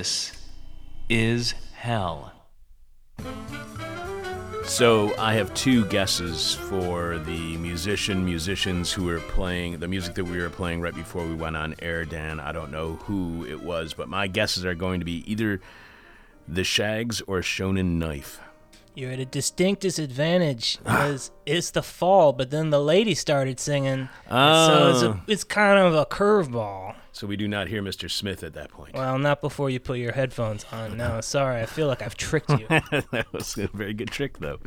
This is hell. So I have two guesses for the musician musicians who were playing the music that we were playing right before we went on air. Dan, I don't know who it was, but my guesses are going to be either the Shaggs or Shonen Knife. You're at a distinct disadvantage because it's the fall, but then the lady started singing. Oh. So it's, a, oh. it's kind of a curveball. So we do not hear Mr. Smith at that point. Well, not before you put your headphones on. No, sorry. I feel like I've tricked you. that was a very good trick, though.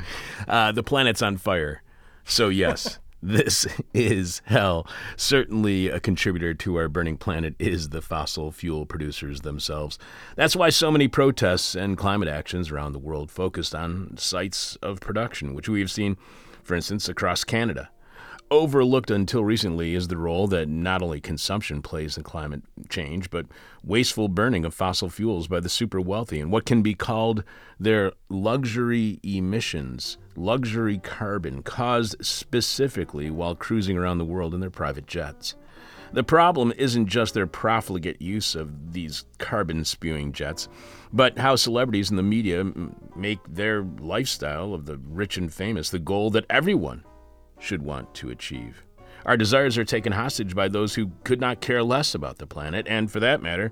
Uh, the planet's on fire. So, yes, this is hell. Certainly, a contributor to our burning planet is the fossil fuel producers themselves. That's why so many protests and climate actions around the world focused on sites of production, which we have seen, for instance, across Canada. Overlooked until recently is the role that not only consumption plays in climate change, but wasteful burning of fossil fuels by the super wealthy and what can be called their luxury emissions, luxury carbon caused specifically while cruising around the world in their private jets. The problem isn't just their profligate use of these carbon spewing jets, but how celebrities in the media make their lifestyle of the rich and famous the goal that everyone should want to achieve. Our desires are taken hostage by those who could not care less about the planet, and for that matter,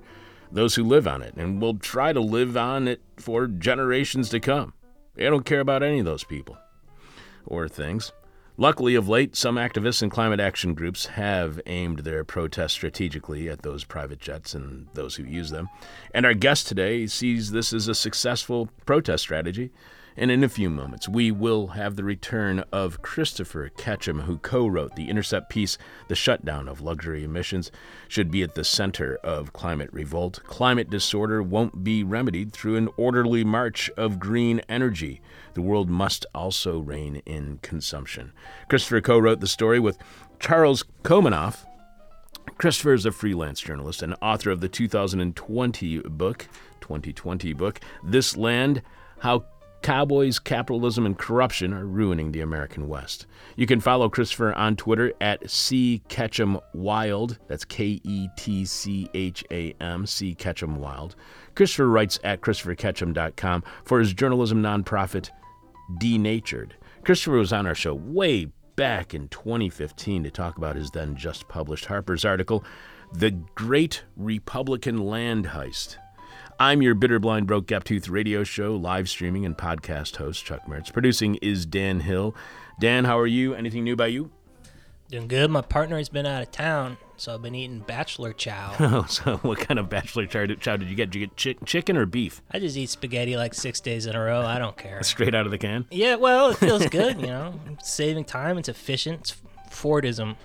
those who live on it and will try to live on it for generations to come. They don't care about any of those people or things. Luckily, of late, some activists and climate action groups have aimed their protests strategically at those private jets and those who use them. And our guest today sees this as a successful protest strategy. And in a few moments, we will have the return of Christopher Ketcham, who co wrote the Intercept piece, The Shutdown of Luxury Emissions, should be at the center of climate revolt. Climate disorder won't be remedied through an orderly march of green energy. The world must also rein in consumption. Christopher co wrote the story with Charles Komanoff, Christopher is a freelance journalist and author of the 2020 book, 2020 book, This Land How Cowboys, Capitalism, and Corruption Are Ruining the American West. You can follow Christopher on Twitter at C Ketcham Wild. That's K E T C H A M, C Ketcham Wild. Christopher writes at ChristopherKetcham.com for his journalism nonprofit, Denatured. Christopher was on our show way back in 2015 to talk about his then just published Harper's article, The Great Republican Land Heist. I'm your bitter, blind, broke, gap tooth radio show, live streaming, and podcast host, Chuck Mertz. Producing is Dan Hill. Dan, how are you? Anything new by you? Doing good. My partner has been out of town, so I've been eating bachelor chow. Oh, so what kind of bachelor chow did, chow did you get? Did you get chi- chicken or beef? I just eat spaghetti like six days in a row. I don't care. Straight out of the can? Yeah, well, it feels good, you know. It's saving time. It's efficient. It's Fordism.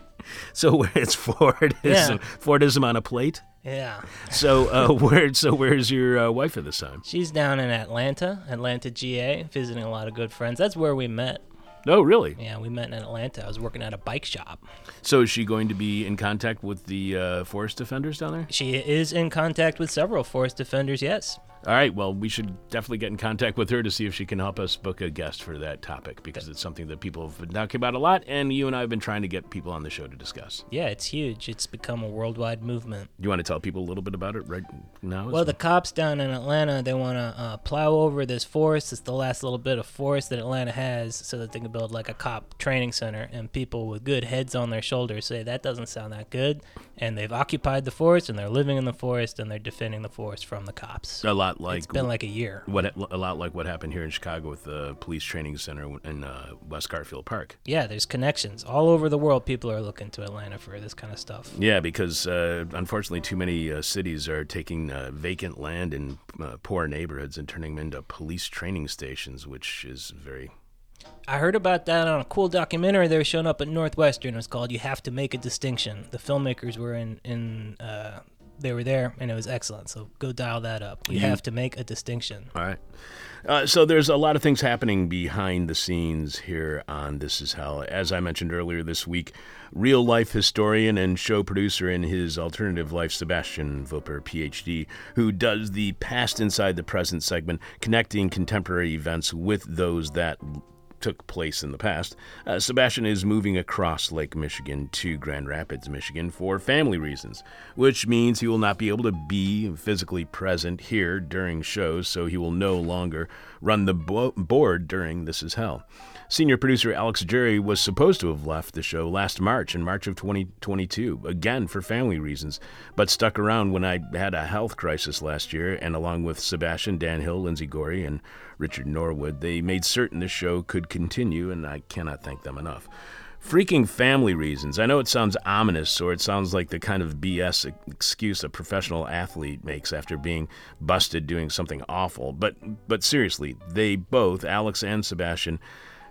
So it's Fordism, Yeah. Fordism on a plate. Yeah. So uh, where? So where's your uh, wife at this time? She's down in Atlanta, Atlanta, GA, visiting a lot of good friends. That's where we met. Oh, really? Yeah, we met in Atlanta. I was working at a bike shop. So is she going to be in contact with the uh, forest defenders down there? She is in contact with several forest defenders, yes. All right. Well, we should definitely get in contact with her to see if she can help us book a guest for that topic because it's something that people have been talking about a lot, and you and I have been trying to get people on the show to discuss. Yeah, it's huge. It's become a worldwide movement. You want to tell people a little bit about it right now? Well, the cops down in Atlanta, they want to uh, plow over this forest. It's the last little bit of forest that Atlanta has so that they can build like a cop training center. And people with good heads on their shoulders say that doesn't sound that good. And they've occupied the forest and they're living in the forest and they're defending the forest from the cops. a lot like It's been like a year. what a lot like what happened here in Chicago with the police training center in uh, West Garfield Park. Yeah, there's connections. All over the world, people are looking to Atlanta for this kind of stuff. Yeah, because uh, unfortunately, too many uh, cities are taking uh, vacant land in uh, poor neighborhoods and turning them into police training stations, which is very. I heard about that on a cool documentary they were showing up at Northwestern. It was called "You Have to Make a Distinction." The filmmakers were in in uh, they were there, and it was excellent. So go dial that up. You have to make a distinction. All right. Uh, so there's a lot of things happening behind the scenes here on This Is Hell. As I mentioned earlier this week, real life historian and show producer in his alternative life, Sebastian Vupper, PhD, who does the past inside the present segment, connecting contemporary events with those that took place in the past. Uh, Sebastian is moving across Lake Michigan to Grand Rapids, Michigan for family reasons, which means he will not be able to be physically present here during shows, so he will no longer run the bo- board during This Is Hell. Senior producer Alex Jerry was supposed to have left the show last March, in March of 2022, again for family reasons, but stuck around when I had a health crisis last year, and along with Sebastian, Dan Hill, Lindsay Gorey, and Richard Norwood, they made certain the show could continue, and I cannot thank them enough. Freaking family reasons. I know it sounds ominous, or it sounds like the kind of BS excuse a professional athlete makes after being busted doing something awful. But but seriously, they both, Alex and Sebastian,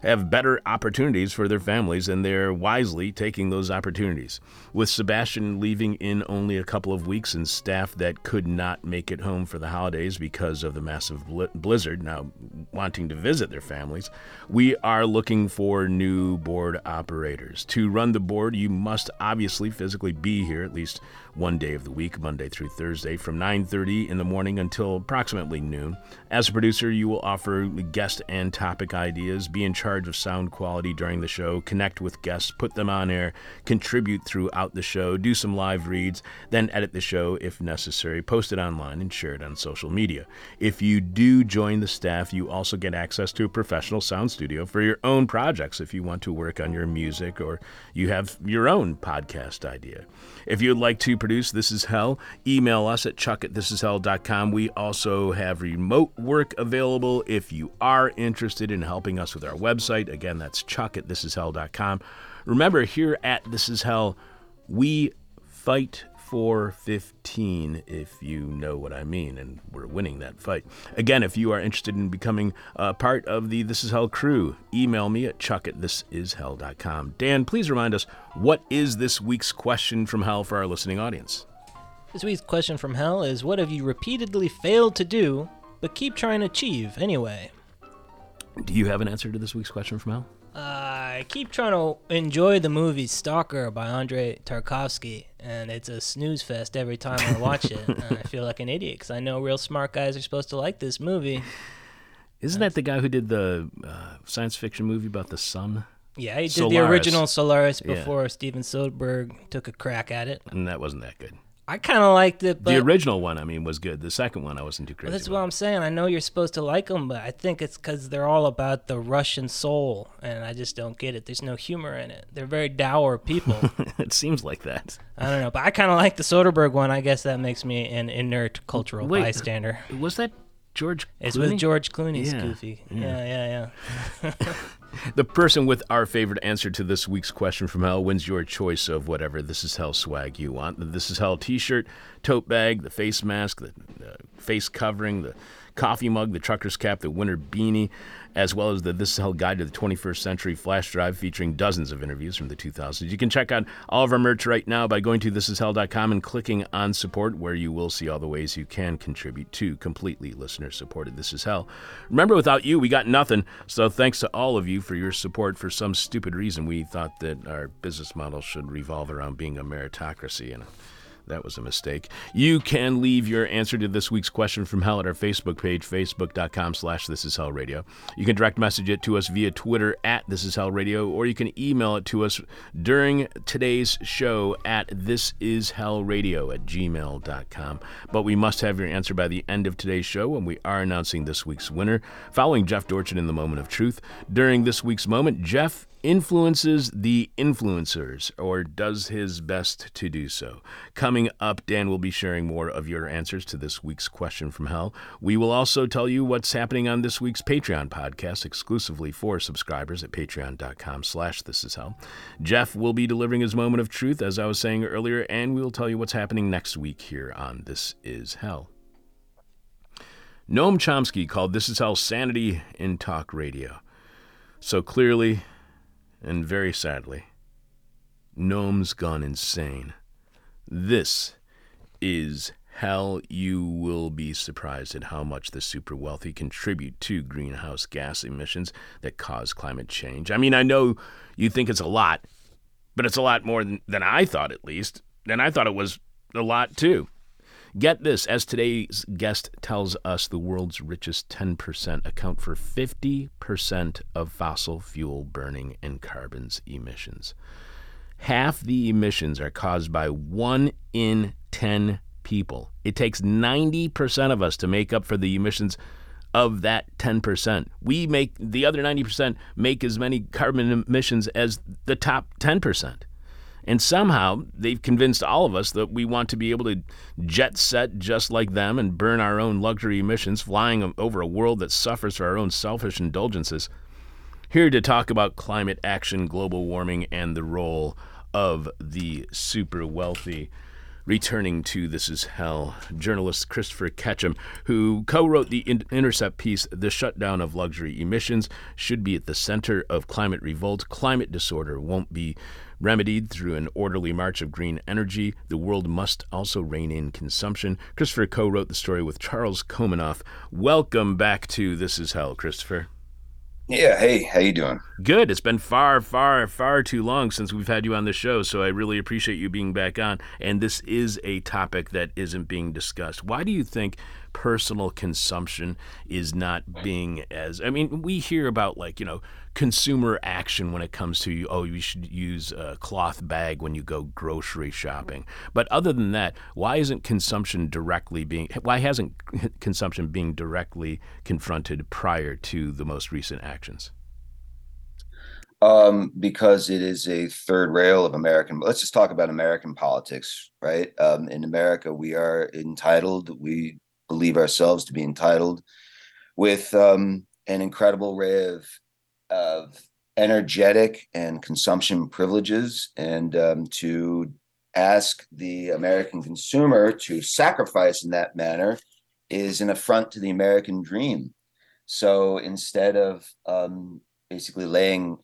have better opportunities for their families, and they're wisely taking those opportunities. With Sebastian leaving in only a couple of weeks and staff that could not make it home for the holidays because of the massive blizzard now wanting to visit their families, we are looking for new board operators. To run the board, you must obviously physically be here at least one day of the week, Monday through Thursday, from 9:30 in the morning until approximately noon. As a producer, you will offer guest and topic ideas, be in charge of sound quality during the show, connect with guests, put them on air, contribute throughout the show, do some live reads, then edit the show if necessary, post it online and share it on social media. If you do join the staff, you also get access to a professional sound studio for your own projects if you want to work on your music or you have your own podcast idea. If you'd like to produce This Is Hell, email us at chuck at thisishell.com. We also have remote work available if you are interested in helping us with our website. Again, that's chuck at thisishell.com. Remember, here at This Is Hell, we fight for 15, if you know what I mean, and we're winning that fight. Again, if you are interested in becoming a part of the This Is Hell crew, email me at chuck at thisishell.com. Dan, please remind us what is this week's question from hell for our listening audience? This week's question from hell is What have you repeatedly failed to do, but keep trying to achieve anyway? Do you have an answer to this week's question from hell? I keep trying to enjoy the movie Stalker by Andre Tarkovsky, and it's a snooze fest every time I watch it. and I feel like an idiot because I know real smart guys are supposed to like this movie. Isn't that the guy who did the uh, science fiction movie about the sun? Yeah, he did Solaris. the original Solaris Yeah. before Steven Soderbergh took a crack at it. And that wasn't that good. I kind of liked it, but the original one, I mean, was good. The second one, I wasn't too crazy. That's about. what I'm saying. I know you're supposed to like them, but I think it's because they're all about the Russian soul, and I just don't get it. There's no humor in it. They're very dour people. it seems like that. I don't know, but I kind of like the Soderbergh one. I guess that makes me an inert cultural Wait. bystander. Was that George? It's Clooney? with George Clooney's Yeah, goofy. Yeah, yeah, yeah. The person with our favorite answer to this week's question from hell wins your choice of whatever This Is Hell swag you want. The This Is Hell t shirt, tote bag, the face mask, the uh, face covering, the coffee mug, the trucker's cap, the winter beanie, as well as the This Is Hell Guide to the 21st Century flash drive featuring dozens of interviews from the 2000s. You can check out all of our merch right now by going to thisishell.com and clicking on support, where you will see all the ways you can contribute to completely listener supported This Is Hell. Remember, without you, we got nothing. So thanks to all of you for your support. For some stupid reason, we thought that our business model should revolve around being a meritocracy, and that was a mistake. You can leave your answer to this week's question from hell at our Facebook page, facebook.com slash this is hell radio. You can direct message it to us via Twitter at this is hell radio, or you can email it to us during today's show at this is hell radio at gmail.com. But we must have your answer by the end of today's show when we are announcing this week's winner. Following Jeff Dorchin in the moment of truth. During this week's moment, Jeff influences the influencers or does his best to do so. Coming up, Dan will be sharing more of your answers to this week's question from hell. We will also tell you what's happening on this week's Patreon podcast exclusively for subscribers at patreon.com slash this is hell. Jeff will be delivering his moment of truth, as I was saying earlier, and we will tell you what's happening next week here on This Is Hell. Noam Chomsky called This Is Hell sanity in talk radio. So clearly and very sadly, Noam's gone insane. This is hell. You will be surprised at how much the super wealthy contribute to greenhouse gas emissions that cause climate change. I mean, I know you think it's a lot, but it's a lot more than, than I thought, at least. And I thought it was a lot too. Get this as today's guest tells us, the world's richest 10% account for 50% of fossil fuel burning and carbon's emissions. Half the emissions are caused by one in 10 people. It takes 90% of us to make up for the emissions of that 10%. We make the other 90% make as many carbon emissions as the top 10%. And somehow they've convinced all of us that we want to be able to jet set just like them and burn our own luxury emissions, flying over a world that suffers for our own selfish indulgences. Here to talk about climate action, global warming, and the role of the super wealthy. Returning to This Is Hell, journalist Christopher Ketcham, who co wrote the Intercept piece, The Shutdown of Luxury Emissions Should Be at the Center of Climate Revolt. Climate disorder won't be remedied through an orderly march of green energy. The world must also rein in consumption. Christopher co wrote the story with Charles Komanoff. Welcome back to This Is Hell, Christopher. Yeah, hey, how you doing? Good. It's been far, far, far too long since we've had you on the show, so I really appreciate you being back on. And this is a topic that isn't being discussed. Why do you think personal consumption is not being as I mean, we hear about like, you know, consumer action when it comes to oh you should use a cloth bag when you go grocery shopping but other than that why isn't consumption directly being why hasn't consumption being directly confronted prior to the most recent actions um, because it is a third rail of American. Let's just talk about American politics, right? Um, in America, we are entitled. We believe ourselves to be entitled with um, an incredible array of of energetic and consumption privileges and um, to ask the American consumer to sacrifice in that manner is an affront to the American dream. So instead of um, basically laying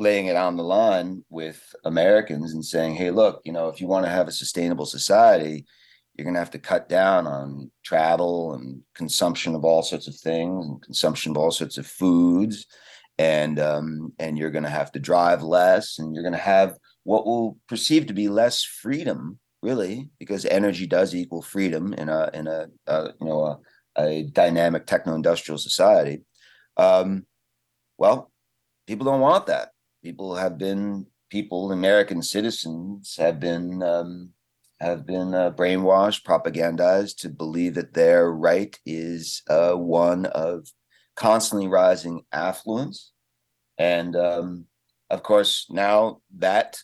laying it on the line with Americans and saying, "Hey, look, you know, if you want to have a sustainable society, you're going to have to cut down on travel and consumption of all sorts of things and consumption of all sorts of foods." And um, and you're going to have to drive less, and you're going to have what will perceive to be less freedom, really, because energy does equal freedom in a in a, a you know a, a dynamic techno-industrial society. Um, well, people don't want that. People have been people, American citizens have been um, have been uh, brainwashed, propagandized to believe that their right is uh, one of constantly rising affluence. And um, of course, now that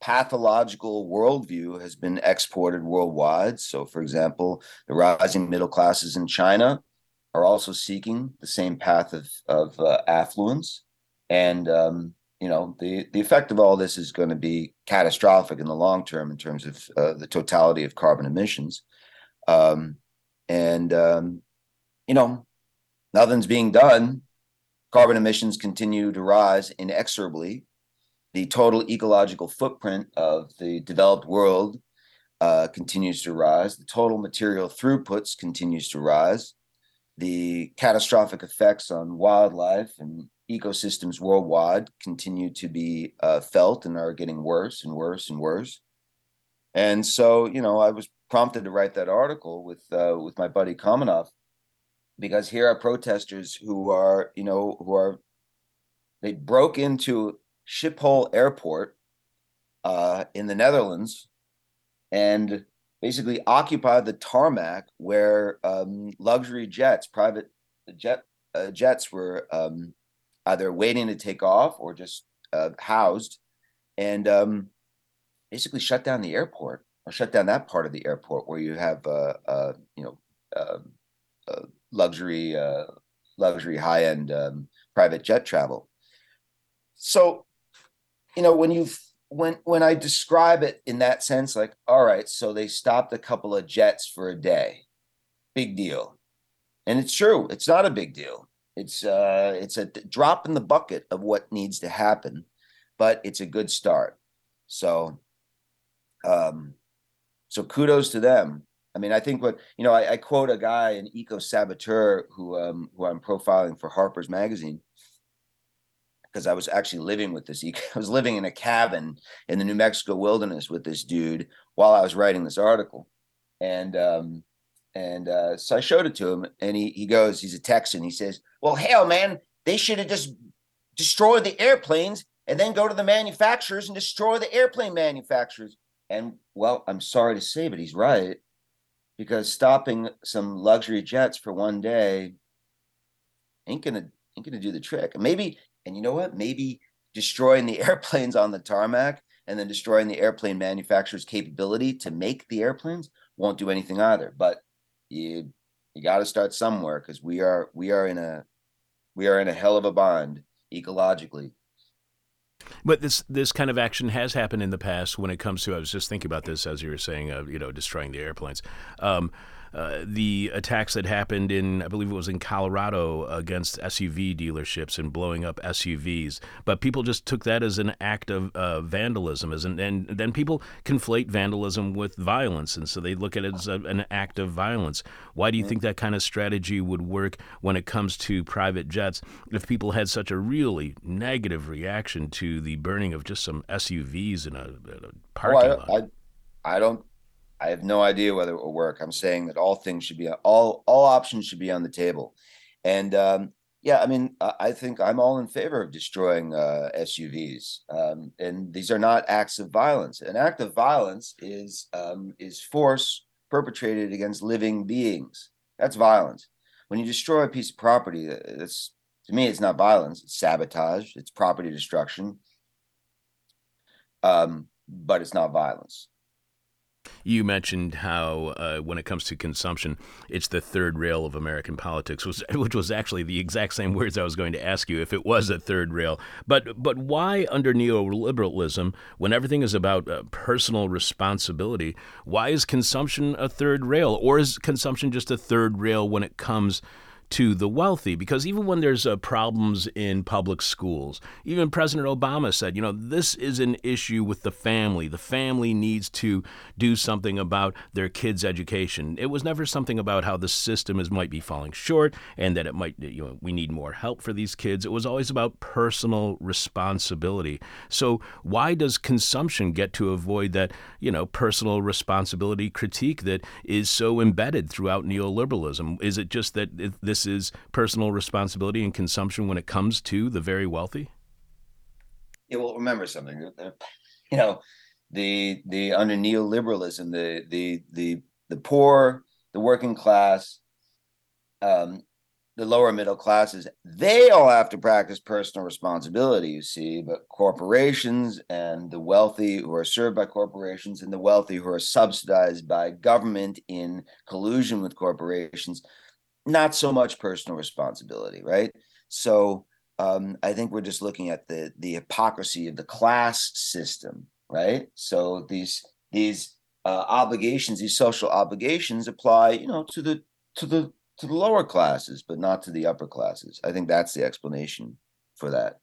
pathological worldview has been exported worldwide. So, for example, the rising middle classes in China are also seeking the same path of, of uh, affluence. And, um, you know, the, the effect of all this is going to be catastrophic in the long term in terms of uh, the totality of carbon emissions. Um, and, um, you know, nothing's being done. Carbon emissions continue to rise inexorably. The total ecological footprint of the developed world uh, continues to rise. The total material throughputs continues to rise. The catastrophic effects on wildlife and ecosystems worldwide continue to be uh, felt and are getting worse and worse and worse. And so, you know, I was prompted to write that article with uh, with my buddy Komanoff because here are protesters who are, you know, who are they broke into Schiphol Airport uh, in the Netherlands and basically occupied the tarmac where um, luxury jets, private jet uh, jets, were um, either waiting to take off or just uh, housed, and um, basically shut down the airport or shut down that part of the airport where you have, uh, uh, you know, um, uh, luxury uh, luxury high end um, private jet travel. So, you know, when you when when I describe it in that sense, like, all right, so they stopped a couple of jets for a day, big deal, and it's true. It's not a big deal. It's uh, it's a drop in the bucket of what needs to happen, but it's a good start. So, um, so kudos to them. I mean, I think what you know, I, I quote a guy, an eco saboteur, who um, who I'm profiling for Harper's Magazine, because I was actually living with this. Eco, I was living in a cabin in the New Mexico wilderness with this dude while I was writing this article, and um, And uh, so I showed it to him, and he he goes, he's a Texan. He says, "Well, hell, man, they should have just destroyed the airplanes and then go to the manufacturers and destroy the airplane manufacturers." And well, I'm sorry to say, but he's right because stopping some luxury jets for one day ain't gonna ain't gonna do the trick. Maybe, and you know what? Maybe destroying the airplanes on the tarmac and then destroying the airplane manufacturer's capability to make the airplanes won't do anything either. But you you got to start somewhere because we are we are in a we are in a hell of a bind ecologically. But this this kind of action has happened in the past when it comes to. I was just thinking about this as you were saying, uh, you know, destroying the airplanes. Um, uh, the attacks that happened in, I believe it was in Colorado against SUV dealerships and blowing up SUVs. But people just took that as an act of uh, vandalism, as an, and then people conflate vandalism with violence, and so they look at it as a, an act of violence. Why do you think that kind of strategy would work when it comes to private jets? If people had such a really negative reaction to the burning of just some SUVs in a, in a parking oh, I, lot. I, I don't I have no idea whether it will work. I'm saying that all things should be all all options should be on the table, and um, yeah, I mean, I think I'm all in favor of destroying uh, SUVs, um, and these are not acts of violence. An act of violence is um, is force perpetrated against living beings. That's violence. When you destroy a piece of property, uh, that's to me, it's not violence. It's sabotage. It's property destruction. Um, but it's not violence. You mentioned how, uh, when it comes to consumption, it's the third rail of American politics, which was actually the exact same words I was going to ask you if it was a third rail. But but why under neoliberalism, when everything is about uh, personal responsibility, why is consumption a third rail, or is consumption just a third rail when it comes to the wealthy. Because even when there's uh, problems in public schools, even President Obama said, you know, this is an issue with the family. The family needs to do something about their kids' education. It was never something about how the system is might be falling short and that it might, you know, we need more help for these kids. It was always about personal responsibility. So why does consumption get to avoid that, you know, personal responsibility critique that is so embedded throughout neoliberalism? Is it just that this this is personal responsibility and consumption when it comes to the very wealthy? Yeah, well, remember something. You know, the the under neoliberalism, the the the the poor, the working class, um, the lower middle classes, they all have to practice personal responsibility, you see, but corporations and the wealthy who are served by corporations and the wealthy who are subsidized by government in collusion with corporations, not so much personal responsibility, right? So um, I think we're just looking at the the hypocrisy of the class system, right? So these these uh, obligations, these social obligations, apply, you know, to the to the to the lower classes, but not to the upper classes. I think that's the explanation for that.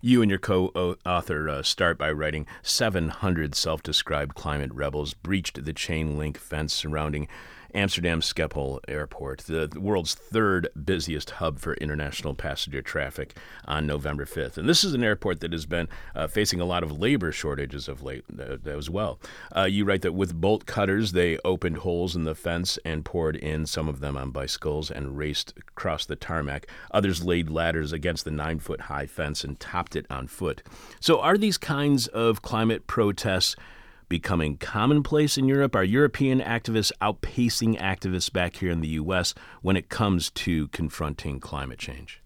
You and your co author uh, start by writing 700 self described climate rebels breached the chain link fence surrounding Amsterdam Schiphol Airport, the, world's third busiest hub for international passenger traffic, on November 5th. And this is an airport that has been uh, facing a lot of labor shortages of late uh, as well. Uh, you write that with bolt cutters, they opened holes in the fence and poured in some of them on bicycles and raced across the tarmac. Others laid ladders against the nine foot high fence and topped it on foot. So, are these kinds of climate protests? Becoming commonplace in Europe? Are European activists outpacing activists back here in the U.S. when it comes to confronting climate change?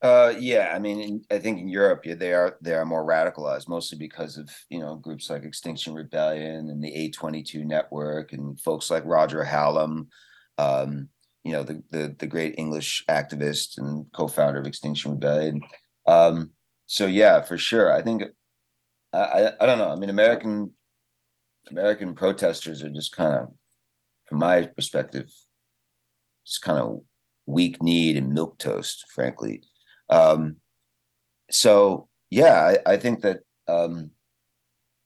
Uh, yeah, I mean, in, I think in Europe, yeah, they are they are more radicalized, mostly because of you know groups like Extinction Rebellion and the A22 network and folks like Roger Hallam, um, you know, the, the the great English activist and co-founder of Extinction Rebellion. Um, so yeah, for sure, I think I, I don't know. I mean, American American protesters are just kind of, from my perspective, just kind of weak kneed and milk toast, frankly. Um, so yeah, I, I think that um,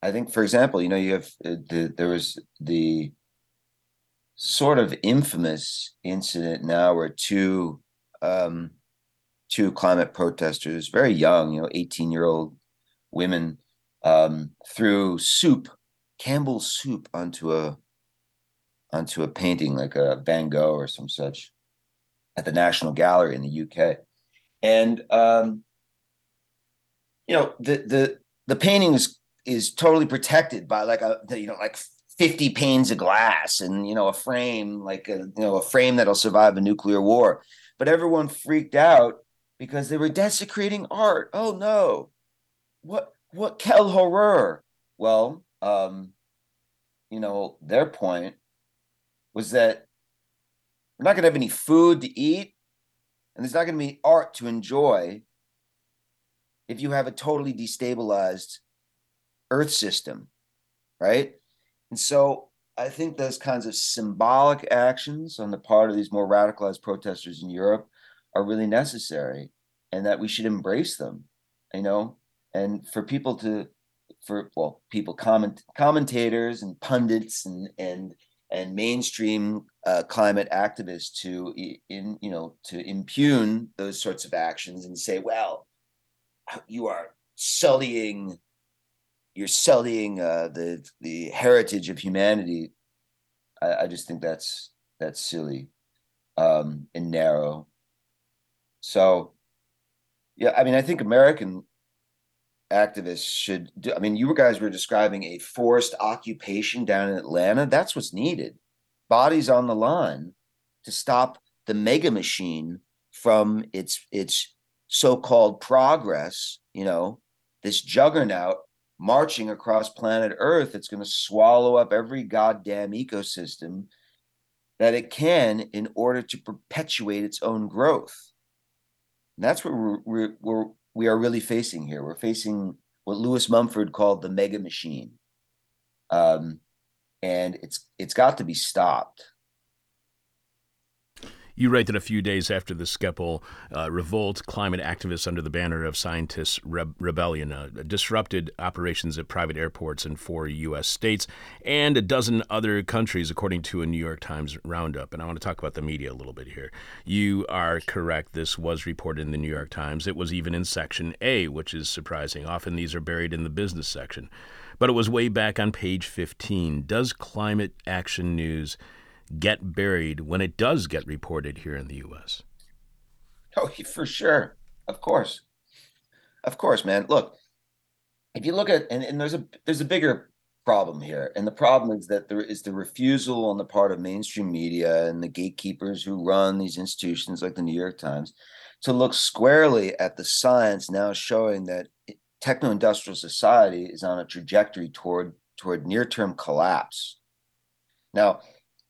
I think, for example, you know, you have uh, the there was the sort of infamous incident now where two um, two climate protesters, very young, you know, eighteen year old women um, threw soup, Campbell's soup, onto a onto a painting like a Van Gogh or some such at the National Gallery in the UK. And um, you know, the the the painting is is totally protected by like a you know like 50 panes of glass and you know a frame like a you know a frame that'll survive a nuclear war. But everyone freaked out because they were desecrating art. Oh no. What what quel horror well um you know their point was that we're not going to have any food to eat and there's not going to be art to enjoy if you have a totally destabilized earth system right? And so I think those kinds of symbolic actions on the part of these more radicalized protesters in Europe are really necessary and that we should embrace them, you know, and for people to for well people comment commentators and pundits and and and mainstream uh, climate activists to in you know to impugn those sorts of actions and say well you are sullying you're sullying uh, the the heritage of humanity. I, I just think that's that's silly um, and narrow. So, yeah, I mean, I think American activists should do. I mean, you guys were describing a forced occupation down in Atlanta. That's what's needed. Bodies on the line to stop the mega machine from its its so-called progress. You know, this juggernaut marching across planet Earth, it's going to swallow up every goddamn ecosystem that it can in order to perpetuate its own growth. And that's what we're, we're, we're we are really facing here. We're facing what Lewis Mumford called the mega machine, um, and it's it's got to be stopped. You write that a few days after the Schiphol uh, revolt, climate activists under the banner of Scientists Re- Rebellion uh, disrupted operations at private airports in four U.S. states and a dozen other countries, according to a New York Times roundup. And I want to talk about the media a little bit here. You are correct. This was reported in the New York Times. It was even in Section A, which is surprising. Often these are buried in the business section. But it was way back on page 15. Does climate action news get buried when it does get reported here in the U.S. Oh, for sure. Of course. Of course, man. Look, if you look at and, and there's a there's a bigger problem here. And the problem is that there is the refusal on the part of mainstream media and the gatekeepers who run these institutions like the New York Times to look squarely at the science now showing that techno-industrial society is on a trajectory toward toward near-term collapse. Now,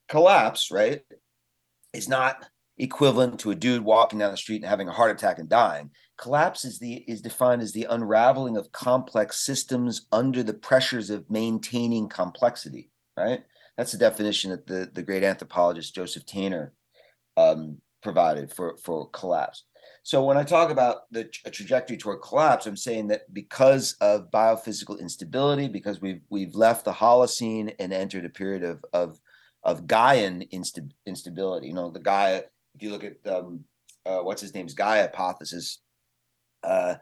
collapse, right, is not equivalent to a dude walking down the street and having a heart attack and dying. Collapse is the is defined as the unraveling of complex systems under the pressures of maintaining complexity, right? That's the definition that the, the great anthropologist Joseph Tainter um, provided for, for collapse. So when I talk about the trajectory toward collapse, I'm saying that because of biophysical instability, because we've we've left the Holocene and entered a period of of of Gaian insta- instability. You know, the Gaia, if you look at um, uh, what's his name's Gaia hypothesis, uh,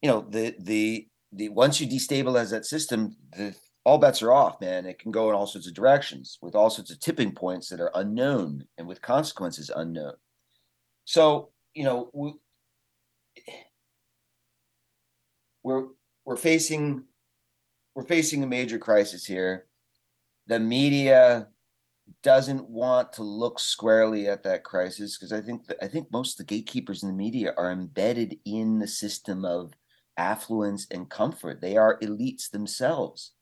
you know, the the the once you destabilize that system, the all bets are off, man. It can go in all sorts of directions with all sorts of tipping points that are unknown and with consequences unknown. So, you know, we, we're we're facing we're facing a major crisis here. The media doesn't want to look squarely at that crisis because I think that, I think most of the gatekeepers in the media are embedded in the system of affluence and comfort. They are elites themselves.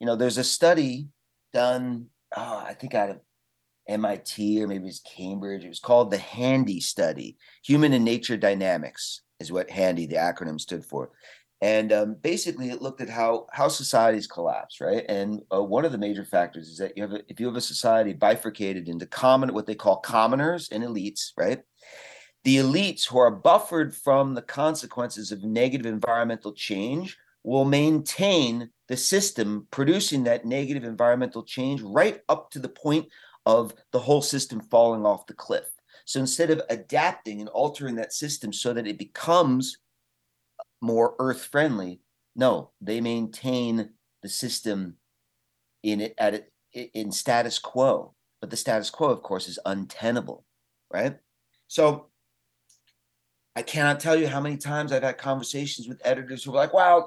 You know, there's a study done, oh, I think out of MIT or maybe it's Cambridge. It was called the Handy Study. Human and Nature Dynamics is what Handy, the acronym, stood for and um, basically it looked at how how societies collapse right? And uh, one of the major factors is that you have a, if you have a society bifurcated into common what they call commoners and elites right? The elites who are buffered from the consequences of negative environmental change will maintain the system producing that negative environmental change right up to the point of the whole system falling off the cliff. So instead of adapting and altering that system so that it becomes more earth friendly. No, they maintain the system in it at it in status quo. But the status quo, of course, is untenable, right? So I cannot tell you how many times I've had conversations with editors who are like, wow,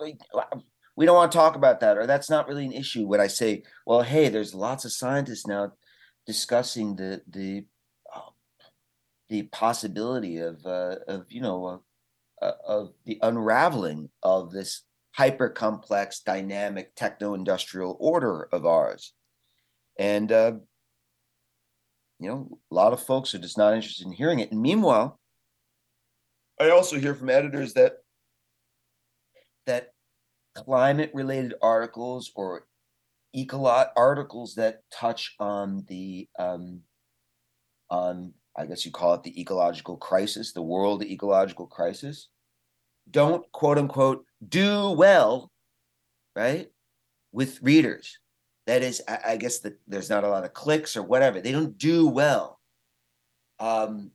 we don't want to talk about that, or that's not really an issue. When I say, well, hey, there's lots of scientists now discussing the the uh, the possibility of uh, of you know uh, of the unraveling of this hyper complex dynamic techno industrial order of ours. And uh, you know a lot of folks are just not interested in hearing it. And meanwhile I also hear from editors that that climate related articles or ecolot articles that touch on the um, on I guess you call it the ecological crisis, the world ecological crisis, don't quote unquote do well, right, with readers. That is, I, I guess that there's not a lot of clicks or whatever. They don't do well. Um,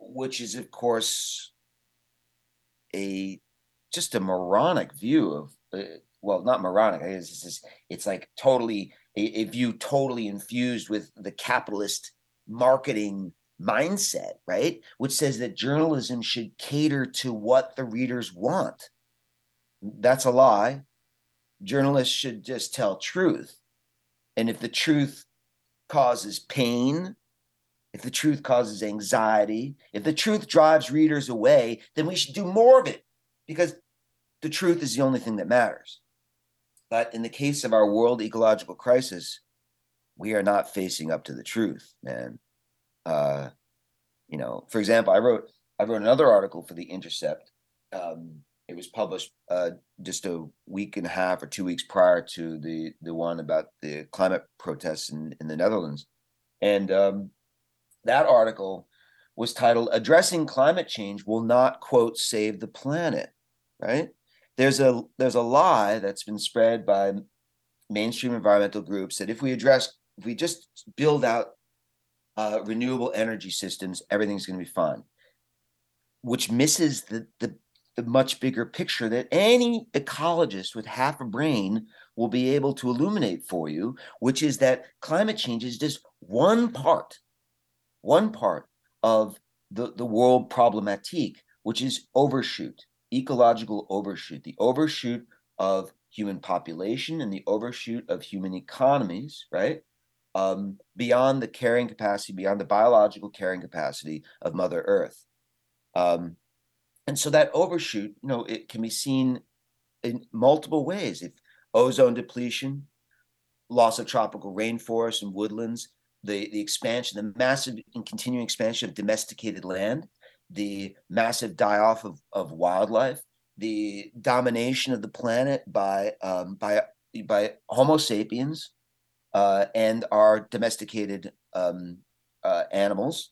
which is of course a just a moronic view of uh, well not moronic it's just, it's like totally a, a, view totally infused with the capitalist marketing mindset right which says that journalism should cater to what the readers want that's a lie journalists should just tell truth and if the truth causes pain if the truth causes anxiety, if the truth drives readers away, then we should do more of it because the truth is the only thing that matters. But in the case of our world ecological crisis, we are not facing up to the truth, man. Uh, you know, for example, I wrote I wrote another article for the Intercept. Um, it was published uh, just a week and a half or two weeks prior to the the one about the climate protests in, in the Netherlands, and um, that article was titled addressing climate change will not quote save the planet right there's a there's a lie that's been spread by mainstream environmental groups that if we address if we just build out uh, renewable energy systems everything's going to be fine which misses the, the the much bigger picture that any ecologist with half a brain will be able to illuminate for you which is that climate change is just one part one part of the, the world problematique, which is overshoot, ecological overshoot, the overshoot of human population and the overshoot of human economies, right? Um, beyond the carrying capacity, beyond the biological carrying capacity of Mother Earth. Um, and so that overshoot, you know, it can be seen in multiple ways. If ozone depletion, loss of tropical rainforests and woodlands, the, the expansion, the massive and continuing expansion of domesticated land, the massive die off of, of wildlife, the domination of the planet by um, by by Homo sapiens uh, and our domesticated um, uh, animals,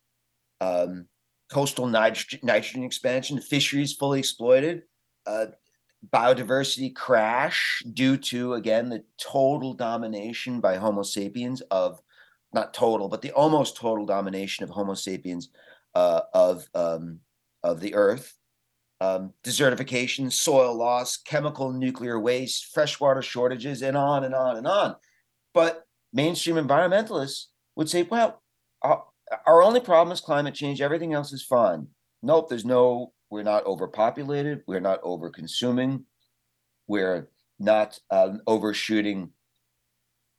um, coastal nitrogen, nitrogen expansion, fisheries fully exploited, uh, biodiversity crash due to again the total domination by Homo sapiens of not total, but the almost total domination of Homo sapiens uh, of um, of the Earth. Um, desertification, soil loss, chemical nuclear waste, freshwater shortages, and on and on and on. But mainstream environmentalists would say, well, our, only problem is climate change. Everything else is fine. Nope, there's no, we're not overpopulated. We're not over consuming. We're not um, overshooting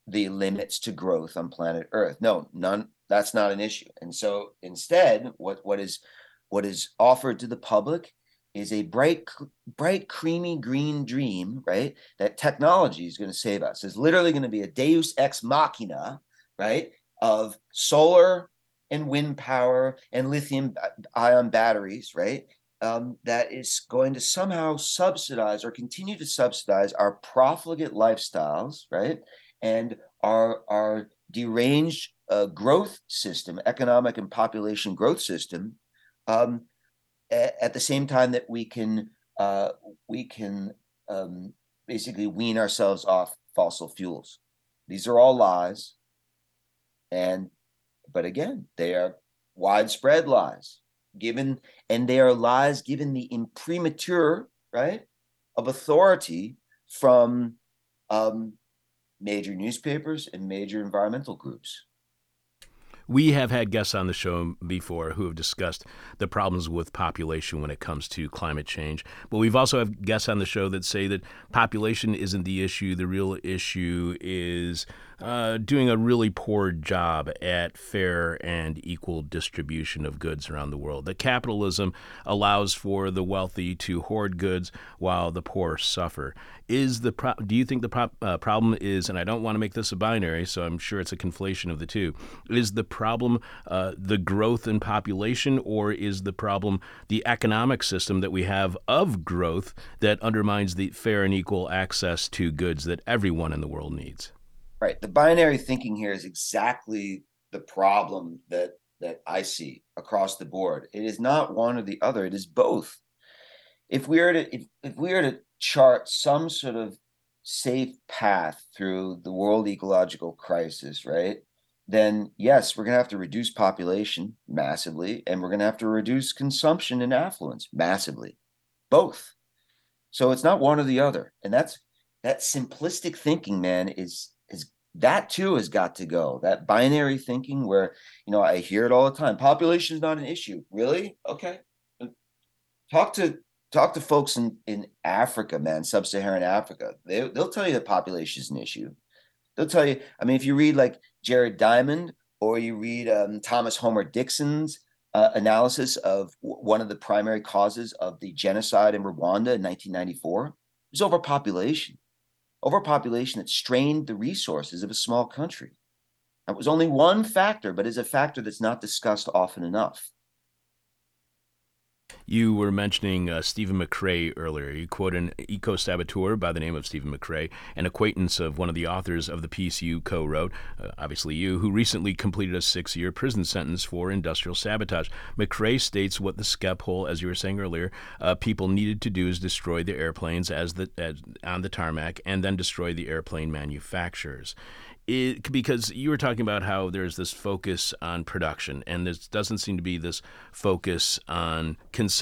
the limits to growth on planet Earth. No, none. That's not an issue. And so instead, what what is what is offered to the public is a bright, bright, creamy green dream, right? That technology is going to save us. It's literally going to be a Deus ex machina, right? Of solar and wind power and lithium ion batteries, right? Um, that is going to somehow subsidize or continue to subsidize our profligate lifestyles, right? and our our deranged uh, growth system, economic and population growth system, um, at, the same time that we can uh, we can um, basically wean ourselves off fossil fuels. These are all lies, and but again, they are widespread lies given, and they are lies given the imprimatur right of authority from um, major newspapers and major environmental groups. We have had guests on the show before who have discussed the problems with population when it comes to climate change. But we've also had guests on the show that say that population isn't the issue. The real issue is uh, doing a really poor job at fair and equal distribution of goods around the world. That capitalism allows for the wealthy to hoard goods while the poor suffer. Is the pro- do you think the pro- uh, problem is, and I don't want to make this a binary, so I'm sure it's a conflation of the two. Is the problem uh, the growth in population, or is the problem the economic system that we have of growth that undermines the fair and equal access to goods that everyone in the world needs? Right. The binary thinking here is exactly the problem that that I see across the board. It is not one or the other, it is both. If we are to if, if we are to chart some sort of safe path through the world ecological crisis, right? Then yes, we're going to have to reduce population massively and we're going to have to reduce consumption and affluence massively. Both. So it's not one or the other. And that's that simplistic thinking, man, is that too has got to go. That binary thinking where, you know, I hear it all the time. Population is not an issue. Really? Okay. Talk to talk to folks in, in Africa, man, sub-Saharan Africa. They they'll tell you that population is an issue. They'll tell you, I mean, if you read like Jared Diamond or you read um, Thomas Homer Dixon's uh, analysis of w- one of the primary causes of the genocide in Rwanda in 1994, it was overpopulation overpopulation that strained the resources of a small country. That was only one factor, but is a factor that's not discussed often enough. You were mentioning uh, Stephen McCrae earlier. You quote an eco saboteur by the name of Stephen McCrae, an acquaintance of one of the authors of the piece you co wrote, uh, obviously you, who recently completed a six year prison sentence for industrial sabotage. McCrae states what the Schiphol, as you were saying earlier, uh, people needed to do is destroy the airplanes as the, as, on the tarmac and then destroy the airplane manufacturers it, because you were talking about how there's this focus on production and there doesn't seem to be this focus on consumption.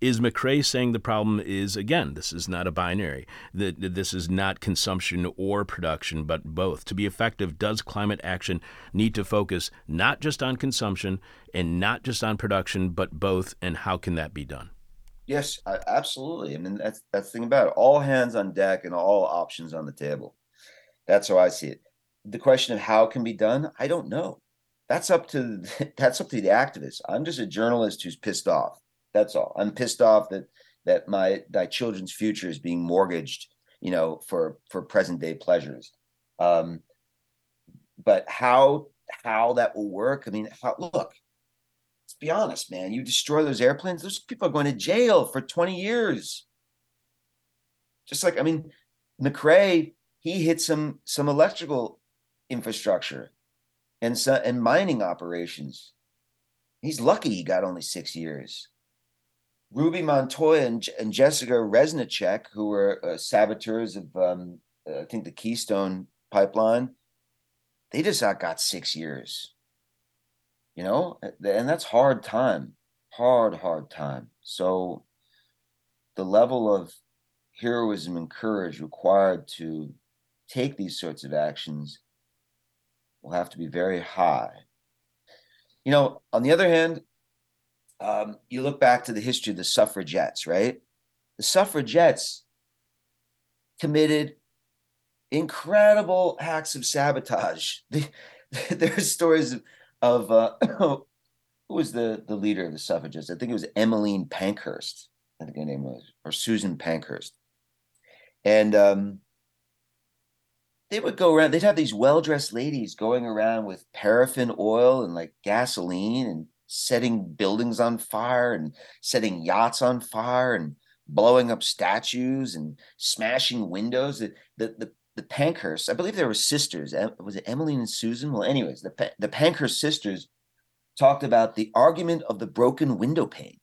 Is McCrae saying the problem is, again, this is not a binary, that this is not consumption or production, but both? To be effective, does climate action need to focus not just on consumption and not just on production, but both? And how can that be done? Yes, absolutely. I mean, that's that's the thing about it. All hands on deck and all options on the table. That's how I see it the question of how can be done, I don't know. That's up to that's up to the activists. I'm just a journalist who's pissed off. That's all. I'm pissed off that that my my children's future is being mortgaged, you know, for for present day pleasures. Um, but how how that will work? I mean, how, look, let's be honest, man. You destroy those airplanes; those people are going to jail for 20 years. Just like I mean, McCrae, he hit some some electrical infrastructure and so, and mining operations. He's lucky he got only six years. Ruby Montoya and, and Jessica Reznicek, who were uh, saboteurs of, um, uh, I think, the Keystone pipeline, they just got six years. You know, and that's hard time, hard, hard time. So the level of heroism and courage required to take these sorts of actions will have to be very high. You know, on the other hand, um, you look back to the history of the suffragettes, right? The suffragettes committed incredible acts of sabotage. there's stories of, of uh, who was the, the leader of the suffragettes? I think it was Emmeline Pankhurst. I think her name was, or Susan Pankhurst. And um, they would go around, they'd have these well dressed ladies going around with paraffin oil and like gasoline and setting buildings on fire and setting yachts on fire and blowing up statues and smashing windows. The, the, the, the Pankhurst, I believe they were sisters. Was it Emmeline and Susan? Well, anyways, the, the Pankhurst sisters talked about the argument of the broken window pane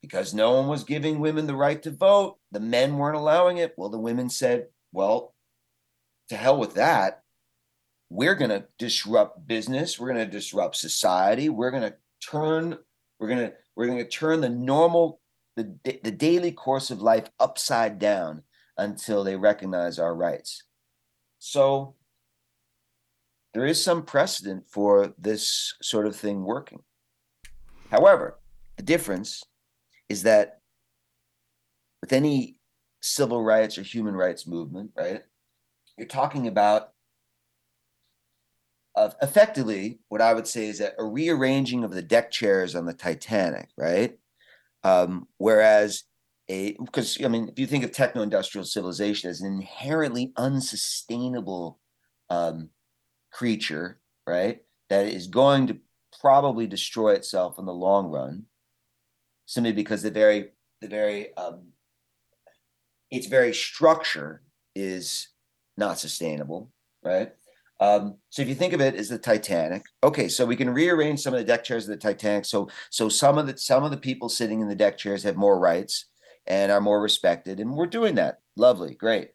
because no one was giving women the right to vote. The men weren't allowing it. Well, the women said, well, to hell with that. We're going to disrupt business. We're going to disrupt society. We're going to turn. We're going to we're going to turn the normal the the daily course of life upside down until they recognize our rights. So there is some precedent for this sort of thing working. However, the difference is that with any civil rights or human rights movement, right, you're talking about uh, effectively what I would say is that a rearranging of the deck chairs on the Titanic, right? Um, whereas a because I mean, if you think of techno-industrial civilization as an inherently unsustainable um, creature, right, that is going to probably destroy itself in the long run, simply because the very the very um, its very structure is not sustainable, right? Um, so if you think of it as the Titanic, okay, so we can rearrange some of the deck chairs of the Titanic. So so some of the some of the people sitting in the deck chairs have more rights and are more respected, and we're doing that. Lovely, great.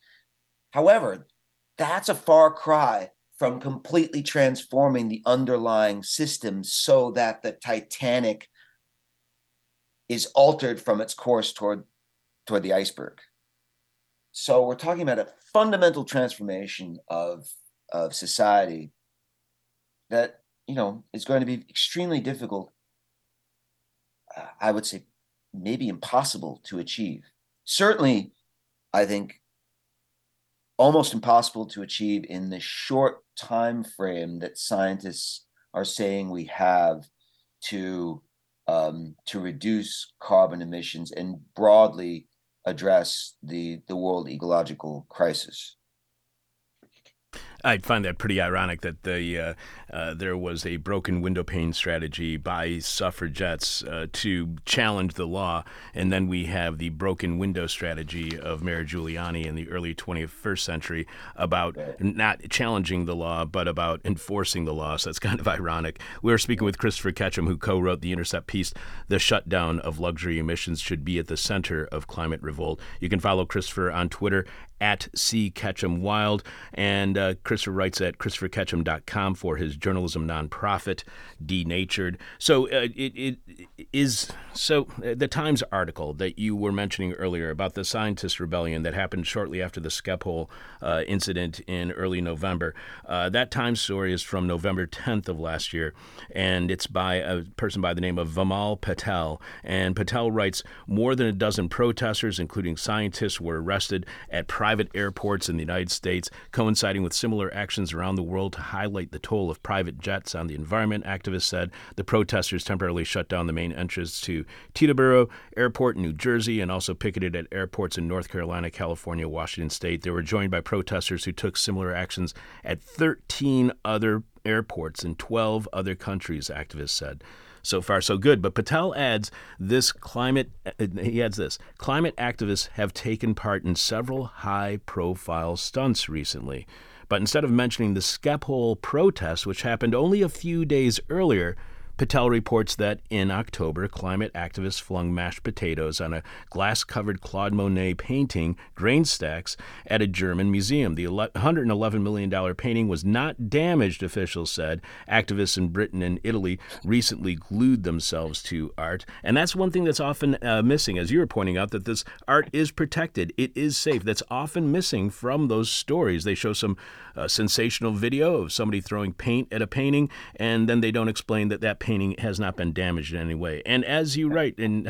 However, that's a far cry from completely transforming the underlying system so that the Titanic is altered from its course toward toward the iceberg. So we're talking about a fundamental transformation of of society that you know is going to be extremely difficult uh, i would say maybe impossible to achieve. Certainly i think almost impossible to achieve in the short time frame that scientists are saying we have to um, to reduce carbon emissions and broadly address the the world ecological crisis I find that pretty ironic that the uh, uh, there was a broken window pane strategy by suffragettes uh, to challenge the law, and then we have the broken window strategy of Mayor Giuliani in the early 21st century about not challenging the law but about enforcing the law. So that's kind of ironic. We were speaking with Christopher Ketcham, who co-wrote the Intercept piece, "The Shutdown of Luxury Emissions Should Be at the Center of Climate Revolt." You can follow Christopher on Twitter at C. Ketcham Wild. And uh, Christopher writes at ChristopherKetcham.com for his journalism nonprofit, Denatured. So uh, it, it is so uh, the Times article that you were mentioning earlier about the scientist rebellion that happened shortly after the Schiphol uh, incident in early November. Uh, that Times story is from November 10th of last year, and it's by a person by the name of Vimal Patel. And Patel writes more than a dozen protesters, including scientists, were arrested at private airports in the United States, coinciding with similar actions around the world to highlight the toll of private jets on the environment, activists said. The protesters temporarily shut down the main entrance to Teterboro Airport in New Jersey and also picketed at airports in North Carolina, California, Washington State. They were joined by protesters who took similar actions at 13 other airports in 12 other countries, activists said. So far, so good. But Patel adds this climate, uh, he adds this climate activists have taken part in several high profile stunts recently. But instead of mentioning the Schiphol protest, which happened only a few days earlier, Patel reports that in October, climate activists flung mashed potatoes on a glass covered Claude Monet painting, Grain Stacks, at a German museum. The $111 million painting was not damaged, officials said. Activists in Britain and Italy recently glued themselves to art. And that's one thing that's often uh, missing, as you were pointing out, that this art is protected, it is safe. That's often missing from those stories. They show some uh, sensational video of somebody throwing paint at a painting, and then they don't explain that that painting has not been damaged in any way. And as you write, and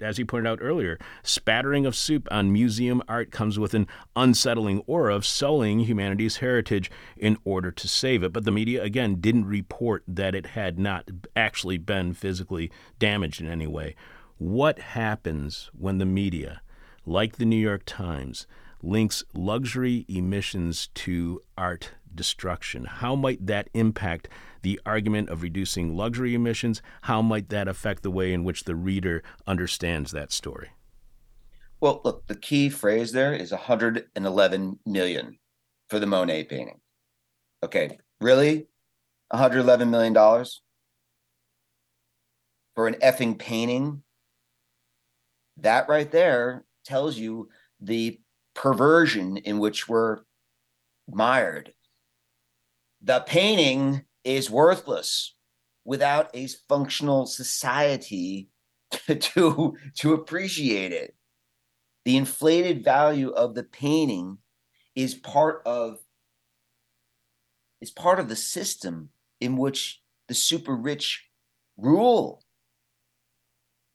as you pointed out earlier, spattering of soup on museum art comes with an unsettling aura of sullying humanity's heritage in order to save it. But the media, again, didn't report that it had not actually been physically damaged in any way. What happens when the media, like the New York Times, links luxury emissions to art destruction. How might that impact the argument of reducing luxury emissions? How might that affect the way in which the reader understands that story? Well, look, the key phrase there is 111 million for the Monet painting. Okay, really? 111 million dollars for an effing painting? That right there tells you the perversion in which we're mired. The painting is worthless without a functional society to, to appreciate it. The inflated value of the painting is part of is part of the system in which the super rich rule.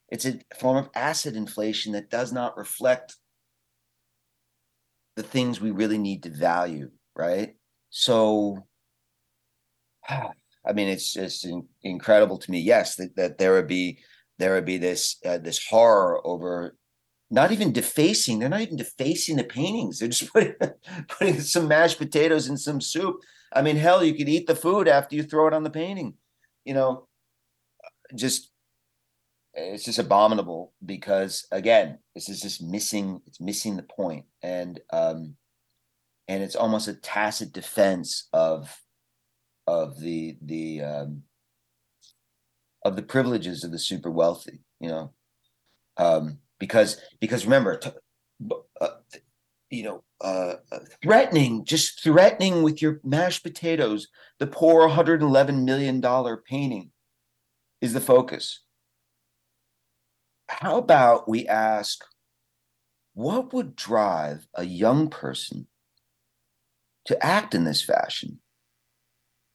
It's a form of asset inflation that does not reflect the things we really need to value, right? So, I mean, it's just in, incredible to me. Yes, that, that there would be there would be this uh, this horror over not even defacing. They're not even defacing the paintings. They're just putting putting some mashed potatoes in some soup. I mean, hell, you could eat the food after you throw it on the painting. You know, just it's just abominable because again, this is just missing. It's missing the point, and um, and it's almost a tacit defense of of the the um, of the privileges of the super wealthy. You know, um, because because remember, t- uh, you know, uh, threatening, just threatening with your mashed potatoes, the poor 111 million dollar painting is the focus. How about we ask, what would drive a young person to act in this fashion?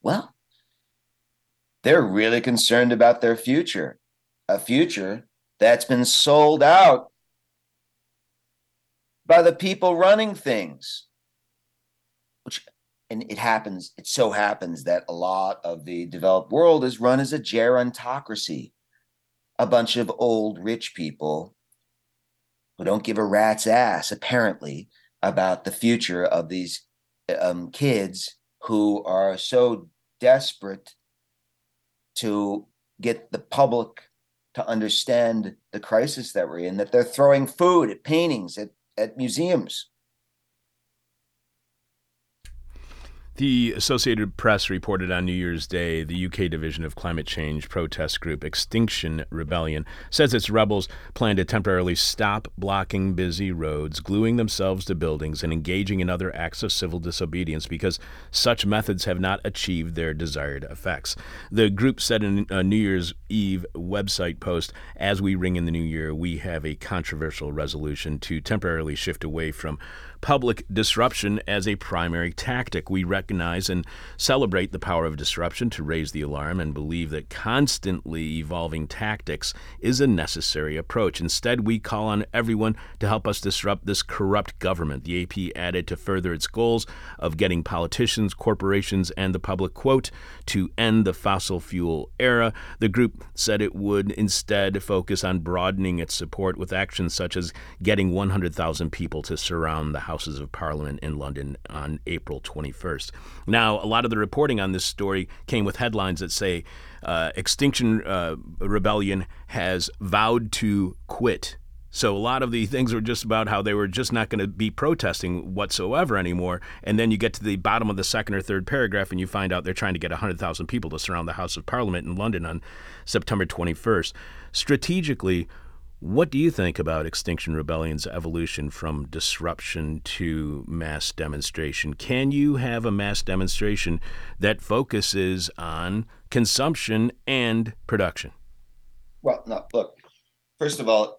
Well, they're really concerned about their future, a future that's been sold out by the people running things. Which, and it happens, it so happens that a lot of the developed world is run as a gerontocracy, a bunch of old rich people who don't give a rat's ass, apparently, about the future of these um, kids who are so desperate to get the public to understand the crisis that we're in that they're throwing food at paintings at, at museums The Associated Press reported on New Year's Day the UK division of climate change protest group Extinction Rebellion says its rebels plan to temporarily stop blocking busy roads, gluing themselves to buildings, and engaging in other acts of civil disobedience because such methods have not achieved their desired effects. The group said in a New Year's Eve website post As we ring in the new year, we have a controversial resolution to temporarily shift away from public disruption as a primary tactic. We recognize and celebrate the power of disruption to raise the alarm and believe that constantly evolving tactics is a necessary approach. Instead, we call on everyone to help us disrupt this corrupt government. The AP added to further its goals of getting politicians, corporations, and the public, quote, to end the fossil fuel era. The group said it would instead focus on broadening its support with actions such as getting 100,000 people to surround the Houses of Parliament in London on April 21st. Now, a lot of the reporting on this story came with headlines that say uh, Extinction uh, Rebellion has vowed to quit. So a lot of the things were just about how they were just not going to be protesting whatsoever anymore. And then you get to the bottom of the second or third paragraph and you find out they're trying to get 100,000 people to surround the House of Parliament in London on September 21st. Strategically, what do you think about Extinction Rebellion's evolution from disruption to mass demonstration? Can you have a mass demonstration that focuses on consumption and production? Well, no, look, first of all,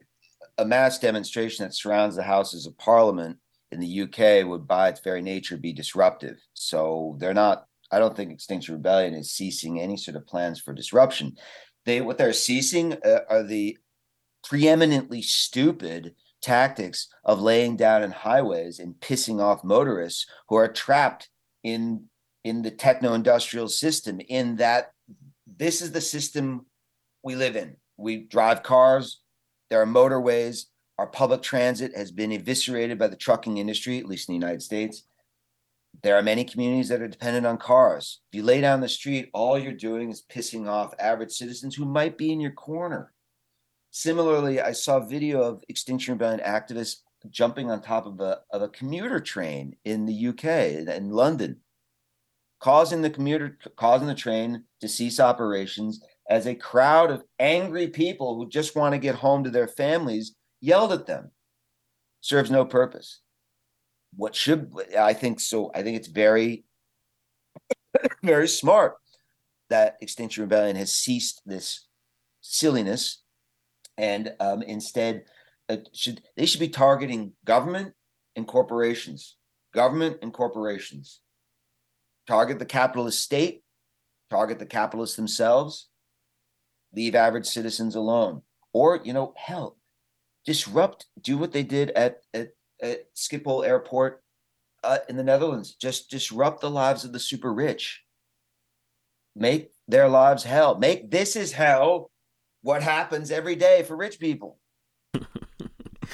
a mass demonstration that surrounds the Houses of Parliament in the UK would, by its very nature, be disruptive. So they're not, I don't think Extinction Rebellion is ceasing any sort of plans for disruption. They, what they're ceasing uh, are the preeminently stupid tactics of laying down in highways and pissing off motorists who are trapped in in the techno-industrial system in that this is the system we live in. We drive cars there are motorways our public transit has been eviscerated by the trucking industry at least in the united states. There are many communities that are dependent on cars. If you lay down the street all you're doing is pissing off average citizens who might be in your corner Similarly, I saw video of Extinction Rebellion activists jumping on top of a, of a commuter train in the UK, in London, causing the commuter, causing the train to cease operations as a crowd of angry people who just want to get home to their families yelled at them. Serves no purpose. What should, I think so, I think it's very, very smart that Extinction Rebellion has ceased this silliness and um, instead uh, should they should be targeting government and corporations, government and corporations. target the capitalist state, target the capitalists themselves, leave average citizens alone. Or, you know, hell, disrupt, do what they did at, at, at Schiphol Airport uh, in the Netherlands. Just disrupt the lives of the super rich. Make their lives hell. Make this is hell what happens every day for rich people.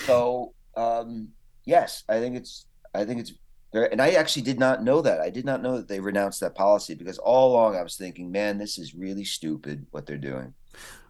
so um yes, I think it's I think it's very and I actually did not know that. I did not know that they renounced that policy because all along I was thinking, man, this is really stupid what they're doing.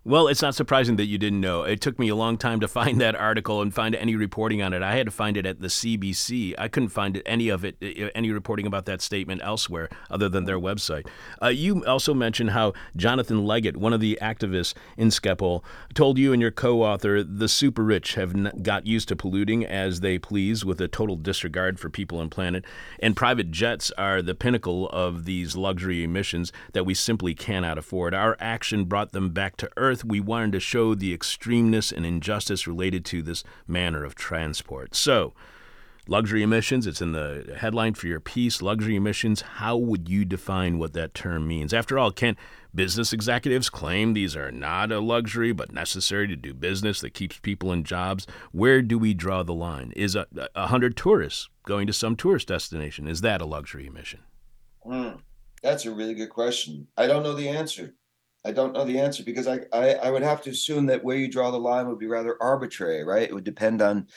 Well, it's not surprising that you didn't know. It took me a long time to find that article and find any reporting on it. I had to find it at the CBC. I couldn't find any of it, any reporting about that statement elsewhere other than their website. Uh, you also mentioned how Jonathan Leggett, one of the activists in Schiphol, told you and your co-author the super rich have got used to polluting as they please with a total disregard for people and planet, and private jets are the pinnacle of these luxury emissions that we simply cannot afford. Our action brought them back to Earth we wanted to show the extremeness and injustice related to this manner of transport. So, luxury emissions, it's in the headline for your piece. Luxury emissions, how would you define what that term means? After all, can't business executives claim these are not a luxury but necessary to do business that keeps people in jobs? Where do we draw the line? Is a, a hundred tourists going to some tourist destination, is that a luxury emission? Mm, that's a really good question. I don't know the answer. I don't know the answer because I, I, I would have to assume that where you draw the line would be rather arbitrary, right? It would depend on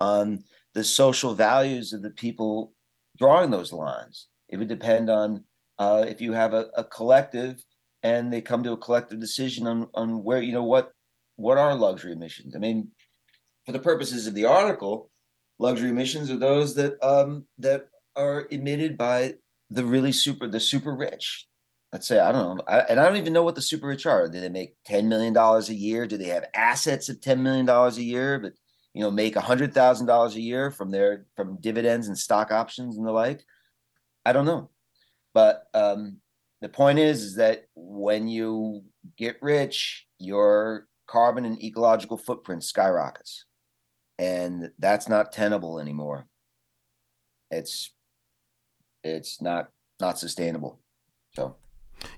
on the social values of the people drawing those lines. It would depend on uh, if you have a, a collective and they come to a collective decision on on where you know what what are luxury emissions. I mean, for the purposes of the article, luxury emissions are those that um that are emitted by the really super the super rich let's say I don't know, I, and I don't even know what the super rich are. Do they make ten million dollars a year? Do they have assets of ten million dollars a year, but you know make a hundred thousand dollars a year from their from dividends and stock options and the like? I don't know, but um, the point is, is that when you get rich, your carbon and ecological footprint skyrockets, and that's not tenable anymore. It's it's not not sustainable.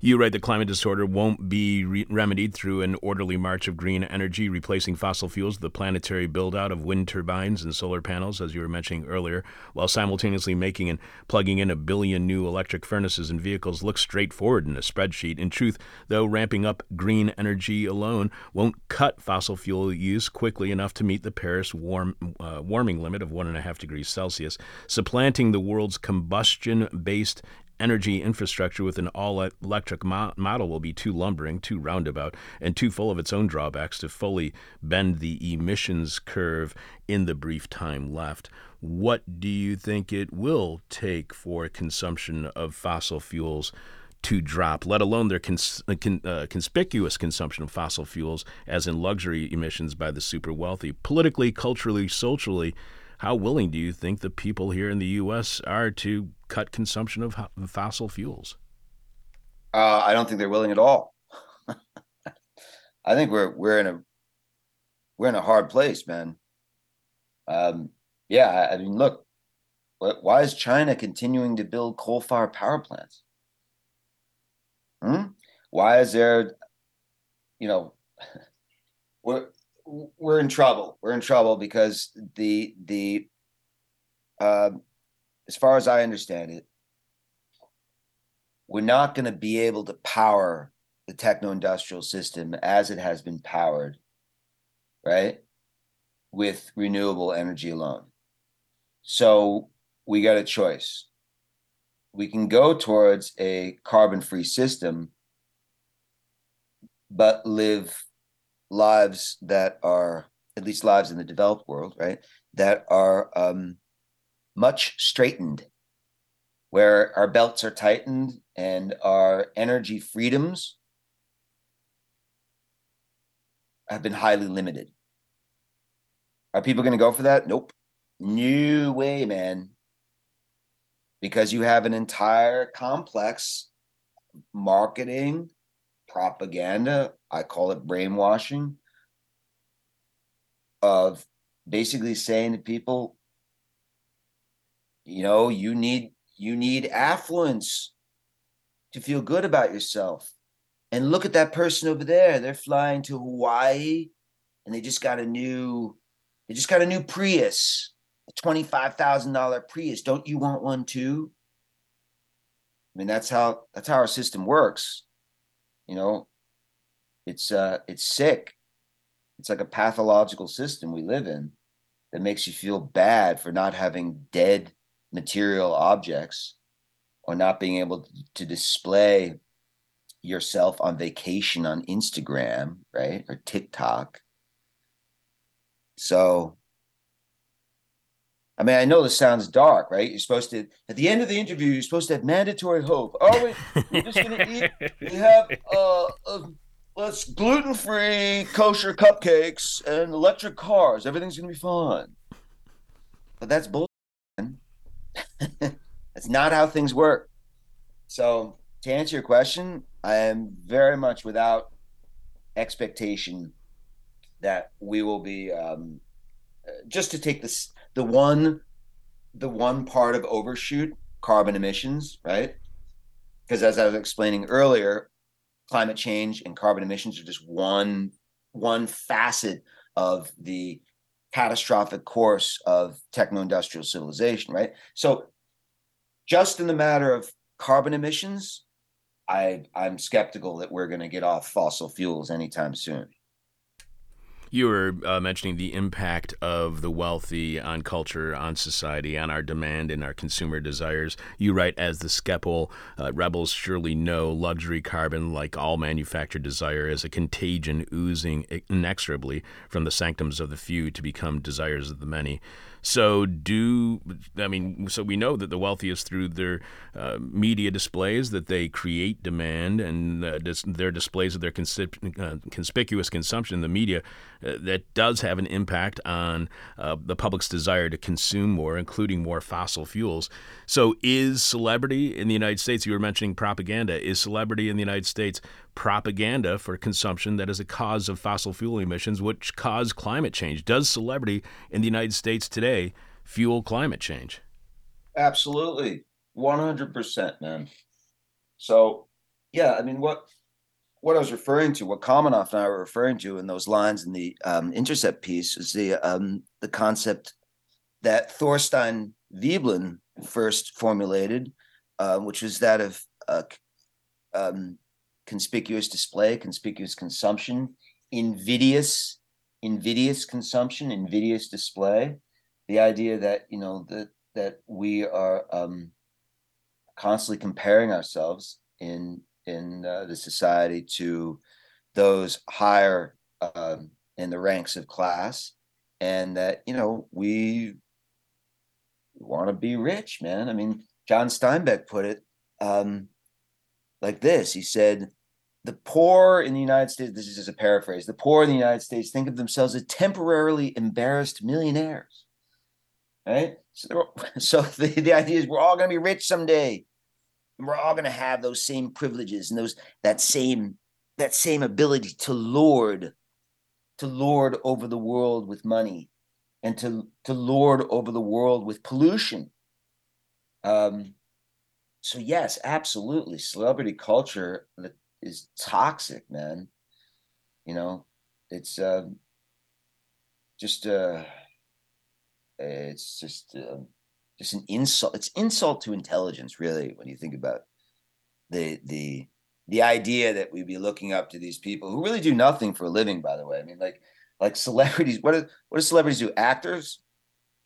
You write the climate disorder won't be re- remedied through an orderly march of green energy, replacing fossil fuels, the planetary build out of wind turbines and solar panels, as you were mentioning earlier, while simultaneously making and plugging in a billion new electric furnaces and vehicles looks straightforward in a spreadsheet. In truth, though, ramping up green energy alone won't cut fossil fuel use quickly enough to meet the Paris warm, uh, warming limit of 1.5 degrees Celsius, supplanting the world's combustion based energy infrastructure with an all electric mo- model will be too lumbering, too roundabout, and too full of its own drawbacks to fully bend the emissions curve in the brief time left. What do you think it will take for consumption of fossil fuels? to drop, let alone their cons- uh, con- uh, conspicuous consumption of fossil fuels, as in luxury emissions by the super wealthy. Politically, culturally, socially, how willing do you think the people here in the U.S. are to cut consumption of fossil fuels? Uh, I don't think they're willing at all. I think we're we're in a we're in a hard place, man. Um, yeah, I mean, look, why is China continuing to build coal-fired power plants? Hmm? Why is there, you know, we're we're in trouble. We're in trouble because the the uh, as far as I understand it, we're not going to be able to power the techno industrial system as it has been powered, right? With renewable energy alone. So we got a choice. We can go towards a carbon free system, but live lives that are, at least lives in the developed world, right? That are um, much straightened, where our belts are tightened and our energy freedoms have been highly limited. Are people going to go for that? Nope. New way, man. Because you have an entire complex marketing, propaganda, I call it brainwashing, of basically saying to people, you know you need you need affluence to feel good about yourself. And look at that person over there. They're flying to Hawaii and they just got a new they just got a new Prius, a $25,000 Prius. Don't you want one too? I mean, that's how that's how our system works. You know, it's uh it's sick. It's like a pathological system we live in that makes you feel bad for not having dead material objects or not being able to display yourself on vacation on Instagram, right? Or TikTok. So, I mean, I know this sounds dark, right? You're supposed to, at the end of the interview, you're supposed to have mandatory hope. Oh, we, we're just going to eat, we have, uh, uh let's gluten free kosher cupcakes and electric cars. Everything's going to be fine. But that's bullshit. that's not how things work. So, to answer your question, I am very much without expectation that we will be um, uh, just to take this the one the one part of overshoot carbon emissions right because as i was explaining earlier climate change and carbon emissions are just one one facet of the catastrophic course of techno-industrial civilization right? So just in the matter of carbon emissions i i'm skeptical that we're going to get off fossil fuels anytime soon you were uh, mentioning the impact of the wealthy on culture, on society, on our demand and our consumer desires. You write, as the Schiphol uh, rebels surely know, luxury carbon, like all manufactured desire, is a contagion oozing inexorably from the sanctums of the few to become desires of the many. So do I mean? So we know that the wealthiest through their uh, media displays that they create demand and uh, dis- their displays of their uh, conspicuous consumption. in The media that does have an impact on uh, the public's desire to consume more, including more fossil fuels. So is celebrity in the United States? You were mentioning propaganda. Is celebrity in the United States propaganda for consumption that is a cause of fossil fuel emissions, which cause climate change. Does celebrity in the United States today fuel climate change? Absolutely. 100%, man. So, yeah, I mean, what what I was referring to, what Kamenov and I were referring to in those lines in the um, intercept piece is the um, the concept that Thorstein Veblen first formulated, uh, which was that of uh, um, conspicuous display, conspicuous consumption, invidious, invidious consumption, invidious display. The idea that you know that that we are um, constantly comparing ourselves in in uh, the society to those higher um, in the ranks of class, and that you know we want to be rich, man. I mean, John Steinbeck put it um, like this. He said, the poor in the United States, this is just a paraphrase, the poor in the United States think of themselves as temporarily embarrassed millionaires. Right? So, so the, the idea is we're all going to be rich someday. And we're all going to have those same privileges and those that same that same ability to lord to lord over the world with money and to to lord over the world with pollution um so yes absolutely celebrity culture is toxic, man. You know, it's um, just uh, it's just uh, just an insult. It's insult to intelligence, really, when you think about the the the idea that we'd be looking up to these people who really do nothing for a living. By the way, I mean, like like celebrities. What do what do celebrities do? Actors.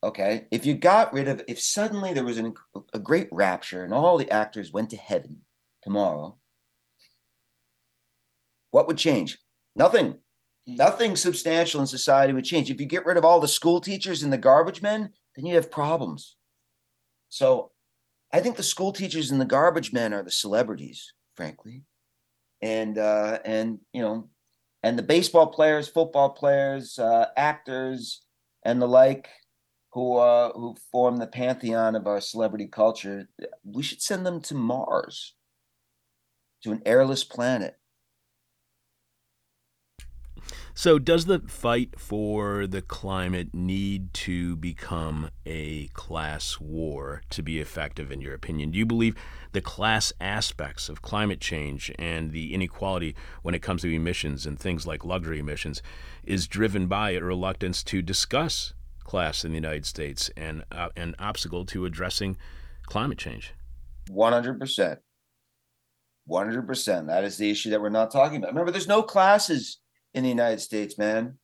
Okay, if you got rid of, if suddenly there was an, a great rapture and all the actors went to heaven tomorrow, what would change? Nothing. Hmm. Nothing substantial in society would change. If you get rid of all the school teachers and the garbage men, then you have problems. So I think the school teachers and the garbage men are the celebrities, frankly. And uh, and you know, and the baseball players, football players, uh, actors, and the like, who uh, who form the pantheon of our celebrity culture, we should send them to Mars, to an airless planet, So, does the fight for the climate need to become a class war to be effective, in your opinion? Do you believe the class aspects of climate change and the inequality when it comes to emissions and things like luxury emissions is driven by a reluctance to discuss class in the United States and uh, an obstacle to addressing climate change? 100%. 100%. That is the issue that we're not talking about. Remember, there's no classes in the United States, man.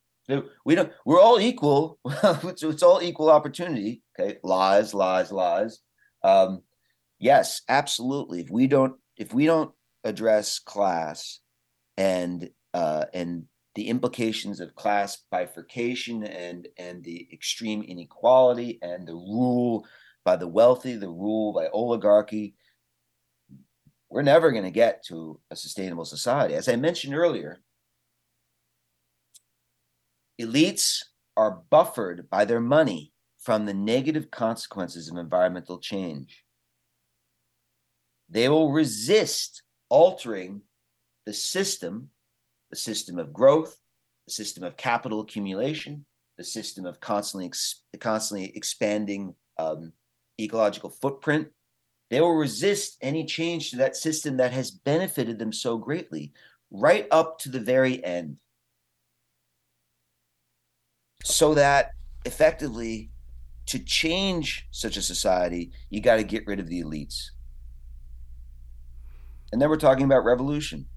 We don't. We're all equal. it's, it's, all equal opportunity. Okay, lies, lies, lies. Um, yes, absolutely. If we don't, if we don't address class and uh, and the implications of class bifurcation and and the extreme inequality and the rule by the wealthy, the rule by oligarchy, we're never going to get to a sustainable society. As I mentioned earlier, elites are buffered by their money from the negative consequences of environmental change. They will resist altering the system, the system of growth, the system of capital accumulation, the system of constantly ex- constantly expanding um, ecological footprint. They will resist any change to that system that has benefited them so greatly, right up to the very end so that effectively to change such a society you got to get rid of the elites and then we're talking about revolution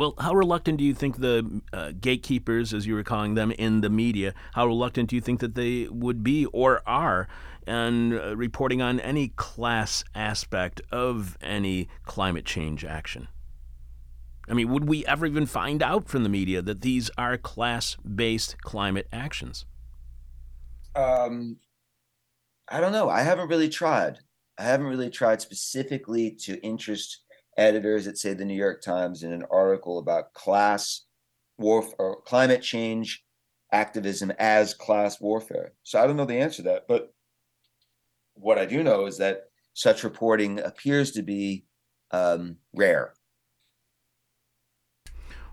well, how reluctant do you think the uh, gatekeepers, as you were calling them, in the media, how reluctant do you think that they would be or are in uh, reporting on any class aspect of any climate change action? I mean, would we ever even find out from the media that these are class based climate actions? Um, I don't know. I haven't really tried. I haven't really tried specifically to interest editors at, say, the New York Times in an article about class warfare or climate change activism as class warfare. So I don't know the answer to that. But what I do know is that such reporting appears to be um, rare.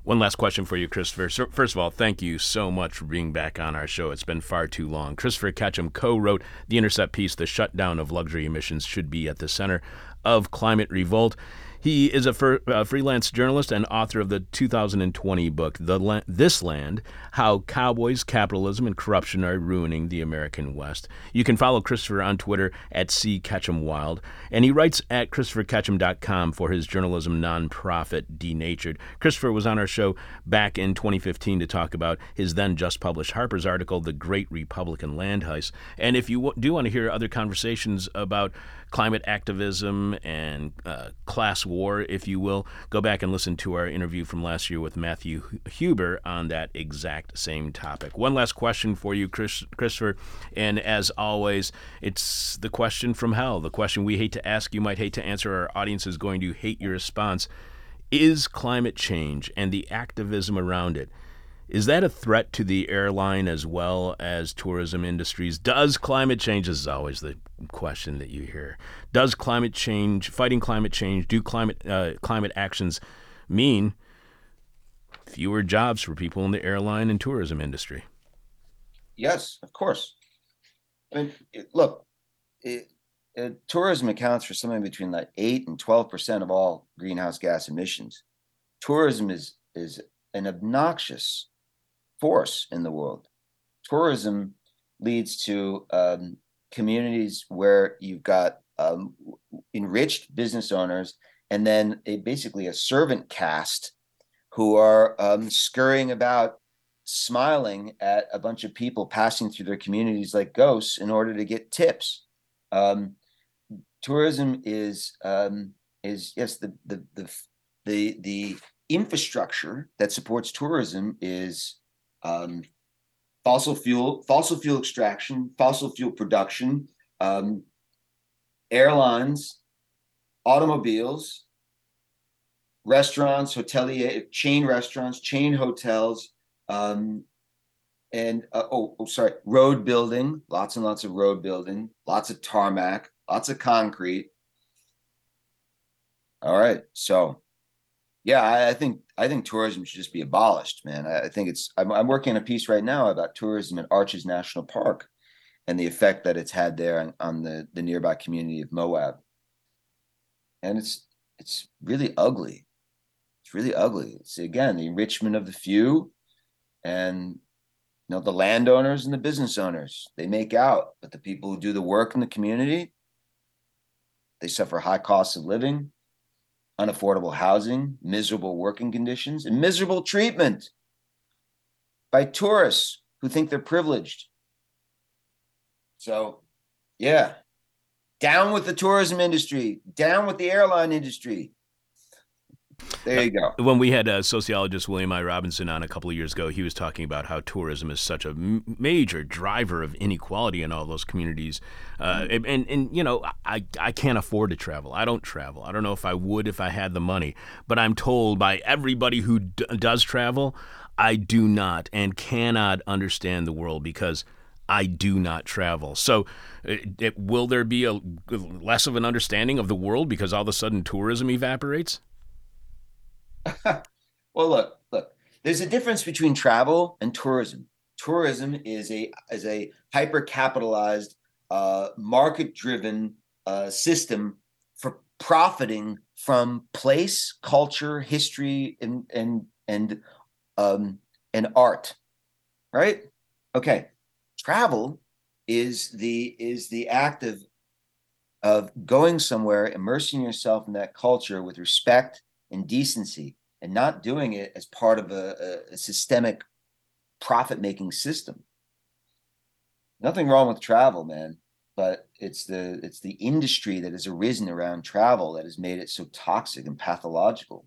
One last question for you, Christopher. First of all, thank you so much for being back on our show. It's been far too long. Christopher Ketcham co wrote the Intercept piece, The Shutdown of Luxury Emissions Should Be at the Center of Climate Revolt. He is a fr- uh, freelance journalist and author of the 2020 book, the La- This Land How Cowboys, Capitalism, and Corruption Are Ruining the American West. You can follow Christopher on Twitter at C. Ketcham Wild, and he writes at ChristopherKetcham.com for his journalism nonprofit, Denatured. Christopher was on our show back in 2015 to talk about his then just published Harper's article, The Great Republican Land Heist. And if you w- do want to hear other conversations about climate activism and uh, class war, if you will, go back and listen to our interview from last year with Matthew Huber on that exact same topic. One last question for you, Chris, Christopher. And as always, it's the question from hell, the question we hate to ask, you might hate to answer, our audience is going to hate your response. Is climate change and the activism around it is that a threat to the airline as well as tourism industries? Does climate change, this is always the question that you hear, does climate change, fighting climate change, do climate, uh, climate actions mean fewer jobs for people in the airline and tourism industry? Yes, of course. I mean, look, it, it, tourism accounts for something between like eight and twelve percent of all greenhouse gas emissions. Tourism is is an obnoxious force in the world. Tourism leads to um, communities where you've got um, enriched business owners and then a basically a servant caste who are um, scurrying about smiling at a bunch of people passing through their communities like ghosts in order to get tips um, tourism is um, is yes the, the the the the infrastructure that supports tourism is um, fossil fuel, fossil fuel extraction, fossil fuel production, um, airlines, automobiles, restaurants, hotelier, chain restaurants, chain hotels, um, and uh, oh, oh, sorry, road building, lots and lots of road building, lots of tarmac, lots of concrete. All right, so Yeah, I, I think I think tourism should just be abolished, man. I, I think it's. I'm, I'm working on a piece right now about tourism in Arches National Park, and the effect that it's had there on, on the the nearby community of Moab. And it's it's really ugly. It's really ugly. It's again the enrichment of the few, and you know the landowners and the business owners. They make out, but the people who do the work in the community, they suffer high costs of living unaffordable housing, miserable working conditions, and miserable treatment by tourists who think they're privileged. So, yeah, down with the tourism industry, down with the airline industry. There you go. When we had uh, sociologist William I. Robinson on a couple of years ago, he was talking about how tourism is such a m- major driver of inequality in all those communities. Uh, mm-hmm. and, and, you know, I, I can't afford to travel. I don't travel. I don't know if I would if I had the money. But I'm told by everybody who d- does travel, I do not and cannot understand the world because I do not travel. So, it, uh, it, will there be a less of an understanding of the world because all of a sudden tourism evaporates? well, look, look. There's a difference between travel and tourism. Tourism is a is a hyper capitalized, uh, market driven uh, system for profiting from place, culture, history, and and and um, and art. Right? Okay. Travel is the is the act of of going somewhere, immersing yourself in that culture with respect and decency and not doing it as part of a, a, systemic profit making system. Nothing wrong with travel, man, but it's the it's the industry that has arisen around travel that has made it so toxic and pathological.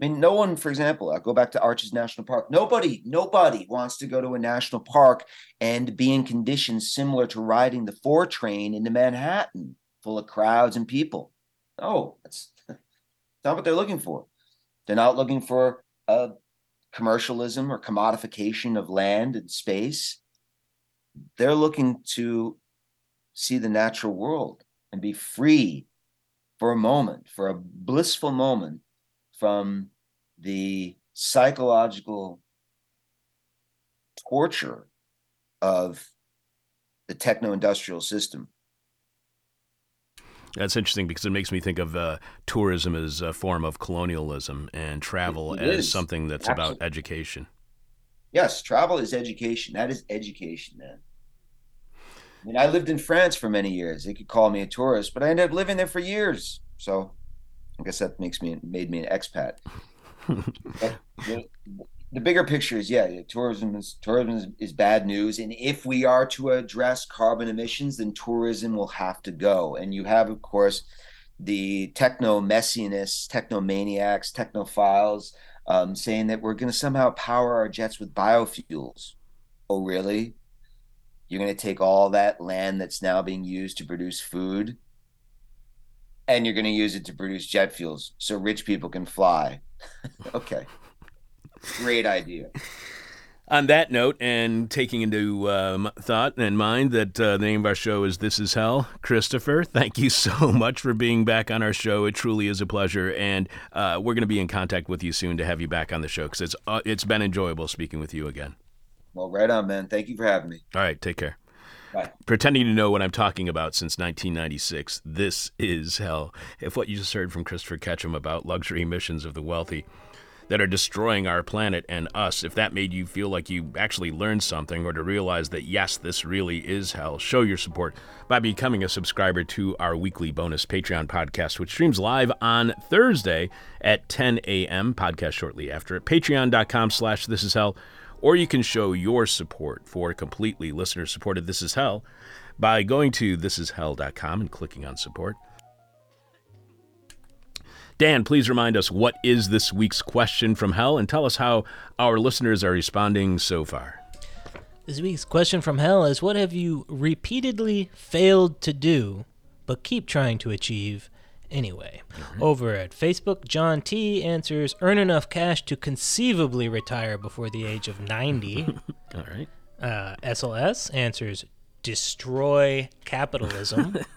I mean, no one, for example, I'll go back to Arches National Park. Nobody, nobody wants to go to a national park and be in conditions similar to riding the four train into Manhattan, full of crowds and people. No, that's not what they're looking for. They're not looking for a commercialism or commodification of land and space. They're looking to see the natural world and be free for a moment, for a blissful moment from the psychological torture of the techno industrial system. That's interesting because it makes me think of uh, tourism as a form of colonialism and travel it, it as is. something that's Absolutely. about education. Yes, travel is education. That is education, man. I mean, I lived in France for many years. They could call me a tourist, but I ended up living there for years. So I guess that makes me made me an expat. the, the bigger picture is yeah, tourism is tourism is, is, bad news, and if we are to address carbon emissions, then tourism will have to go. And you have, of course, the techno messianists, technomaniacs, technophiles um, saying that we're going to somehow power our jets with biofuels. Oh, really? You're going to take all that land that's now being used to produce food, and you're going to use it to produce jet fuels so rich people can fly. okay. Great idea. On that note, and taking into um, thought and mind that uh, the name of our show is This Is Hell, Christopher, thank you so much for being back on our show. It truly is a pleasure. And uh, we're going to be in contact with you soon to have you back on the show because it's, uh, it's been enjoyable speaking with you again. Well, right on, man. Thank you for having me. All right. Take care. Bye. Pretending to know what I'm talking about since 1996. This is hell. If what you just heard from Christopher Ketcham about luxury emissions of the wealthy that are destroying our planet and us, if that made you feel like you actually learned something or to realize that, yes, this really is hell, show your support by becoming a subscriber to our weekly bonus Patreon podcast, which streams live on Thursday at 10 a.m. Podcast shortly after at patreon.com slash this is hell. Or you can show your support for completely listener supported This Is Hell by going to thisishell.com and clicking on support. Dan, please remind us what is this week's question from hell and tell us how our listeners are responding so far. This week's question from hell is What have you repeatedly failed to do but keep trying to achieve anyway? Mm-hmm. Over at Facebook, John T answers Earn enough cash to conceivably retire before the age of 90. All right. Uh, SLS answers destroy capitalism.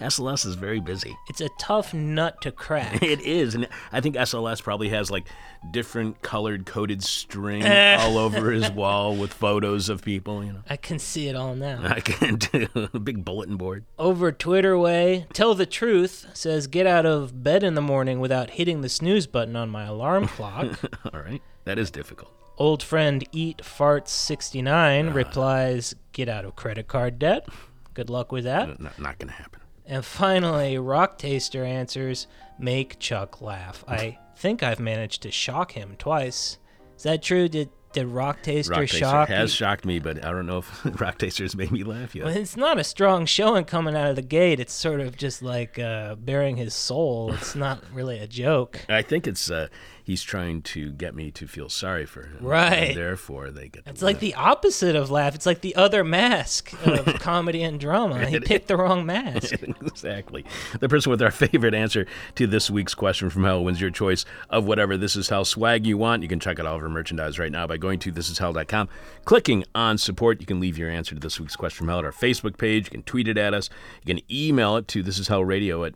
SLS is very busy. it's a tough nut to crack. It is, and I think SLS probably has like different colored coded string Eh. all over his wall with photos of people. You know, I can see it all now. I can do a big bulletin board. Over Twitter way, tell the truth says get out of bed in the morning without hitting the snooze button on my alarm clock. All right, that is difficult. Old friend Eat Farts 69 replies, get out of credit card debt. Good luck with that. Not, not going to happen. And finally, Rock Taster answers, make Chuck laugh. I think I've managed to shock him twice. Is that true? Did did Rock Taster Rock Taster shock has you? shocked me, but I don't know if Rock Taster's made me laugh yet. Well, it's not a strong showing coming out of the gate. It's sort of just like uh, bearing his soul. It's not really a joke. I think it's uh, he's trying to get me to feel sorry for him. Right. Therefore, they get. It's like the opposite of laugh. It's like the other mask of comedy and drama. He picked the wrong mask. exactly. The person with our favorite answer to this week's question from hell wins your choice of whatever This Is Hell swag you want. You can check out all of our merchandise right now by going to thisishell.com, clicking on support. You can leave your answer to this week's question from hell at our Facebook page. You can tweet it at us. You can email it to thisishellradio at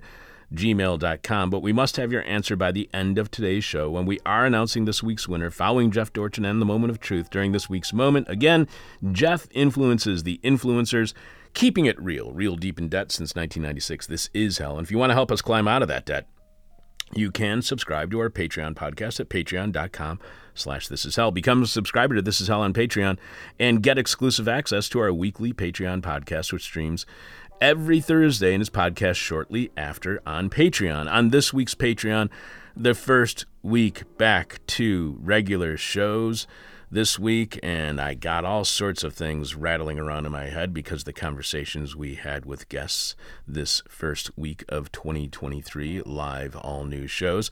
gmail.com. But we must have your answer by the end of today's show when we are announcing this week's winner, following Jeff Dorchen and the Moment of Truth during this week's moment. Again, Jeff influences the influencers. Keeping it real, real deep in debt since 1996. This is hell. And if you want to help us climb out of that debt, you can subscribe to our Patreon podcast at patreon.com slash this is hell. Become a subscriber to This Is Hell on Patreon and get exclusive access to our weekly Patreon podcast, which streams every Thursday and his podcast shortly after on Patreon. On this week's Patreon, the first week back to regular shows this week, and I got all sorts of things rattling around in my head because the conversations we had with guests this first week of 2023 live all new shows.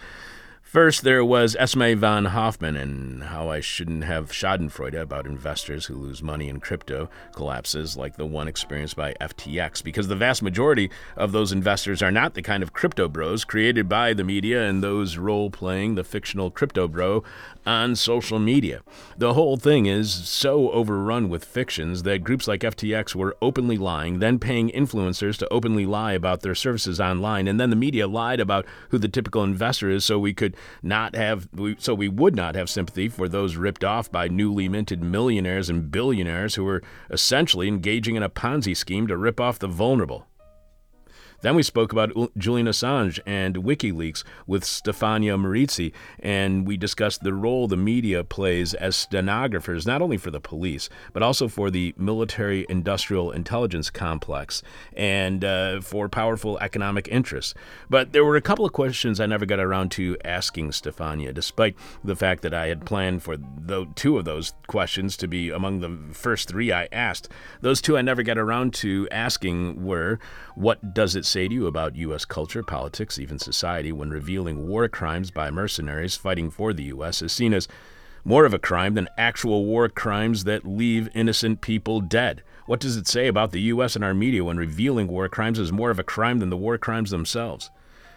First, there was Esme von Hoffman and how I shouldn't have Schadenfreude about investors who lose money in crypto collapses like the one experienced by FTX, because the vast majority of those investors are not the kind of crypto bros created by the media and those role playing the fictional crypto bro on social media. The whole thing is so overrun with fictions that groups like FTX were openly lying, then paying influencers to openly lie about their services online, and then the media lied about who the typical investor is so we could not have so we would not have sympathy for those ripped off by newly minted millionaires and billionaires who were essentially engaging in a Ponzi scheme to rip off the vulnerable. Then we spoke about Julian Assange and WikiLeaks with Stefania Maurizi, and we discussed the role the media plays as stenographers, not only for the police, but also for the military industrial intelligence complex and uh, for powerful economic interests. But there were a couple of questions I never got around to asking Stefania, despite the fact that I had planned for the, two of those questions to be among the first three I asked. Those two I never got around to asking were what does it say to you about U.S. culture, politics, even society when revealing war crimes by mercenaries fighting for the U.S. is seen as more of a crime than actual war crimes that leave innocent people dead? What does it say about the U.S. and our media when revealing war crimes is more of a crime than the war crimes themselves?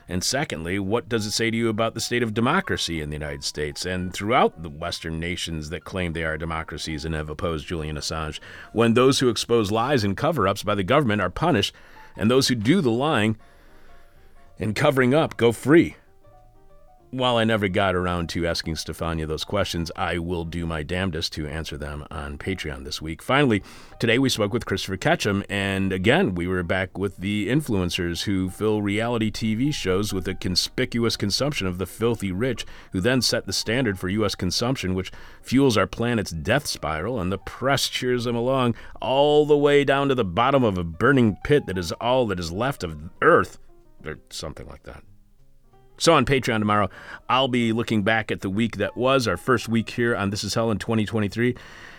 And secondly, what does it say to you about the state of democracy in the United States and throughout the Western nations that claim they are democracies and have opposed Julian Assange, when those who expose lies and cover ups by the government are punished and those who do the lying and covering up go free? While I never got around to asking Stefania those questions, I will do my damnedest to answer them on Patreon this week. Finally, today we spoke with Christopher Ketcham, and again, we were back with the influencers who fill reality TV shows with a conspicuous consumption of the filthy rich, who then set the standard for U.S. consumption, which fuels our planet's death spiral, and the press cheers them along all the way down to the bottom of a burning pit that is all that is left of Earth, or something like that. So on Patreon tomorrow, I'll be looking back at the week that was, our first week here on This Is Hell in 2023,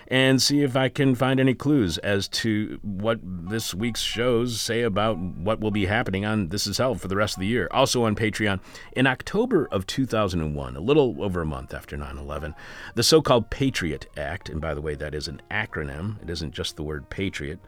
and see if I can find any clues as to what this week's shows say about what will be happening on This Is Hell for the rest of the year. Also on Patreon, in October of 2001, a little over a month after 9 11, the so called Patriot Act, and by the way, that is an acronym, it isn't just the word patriot.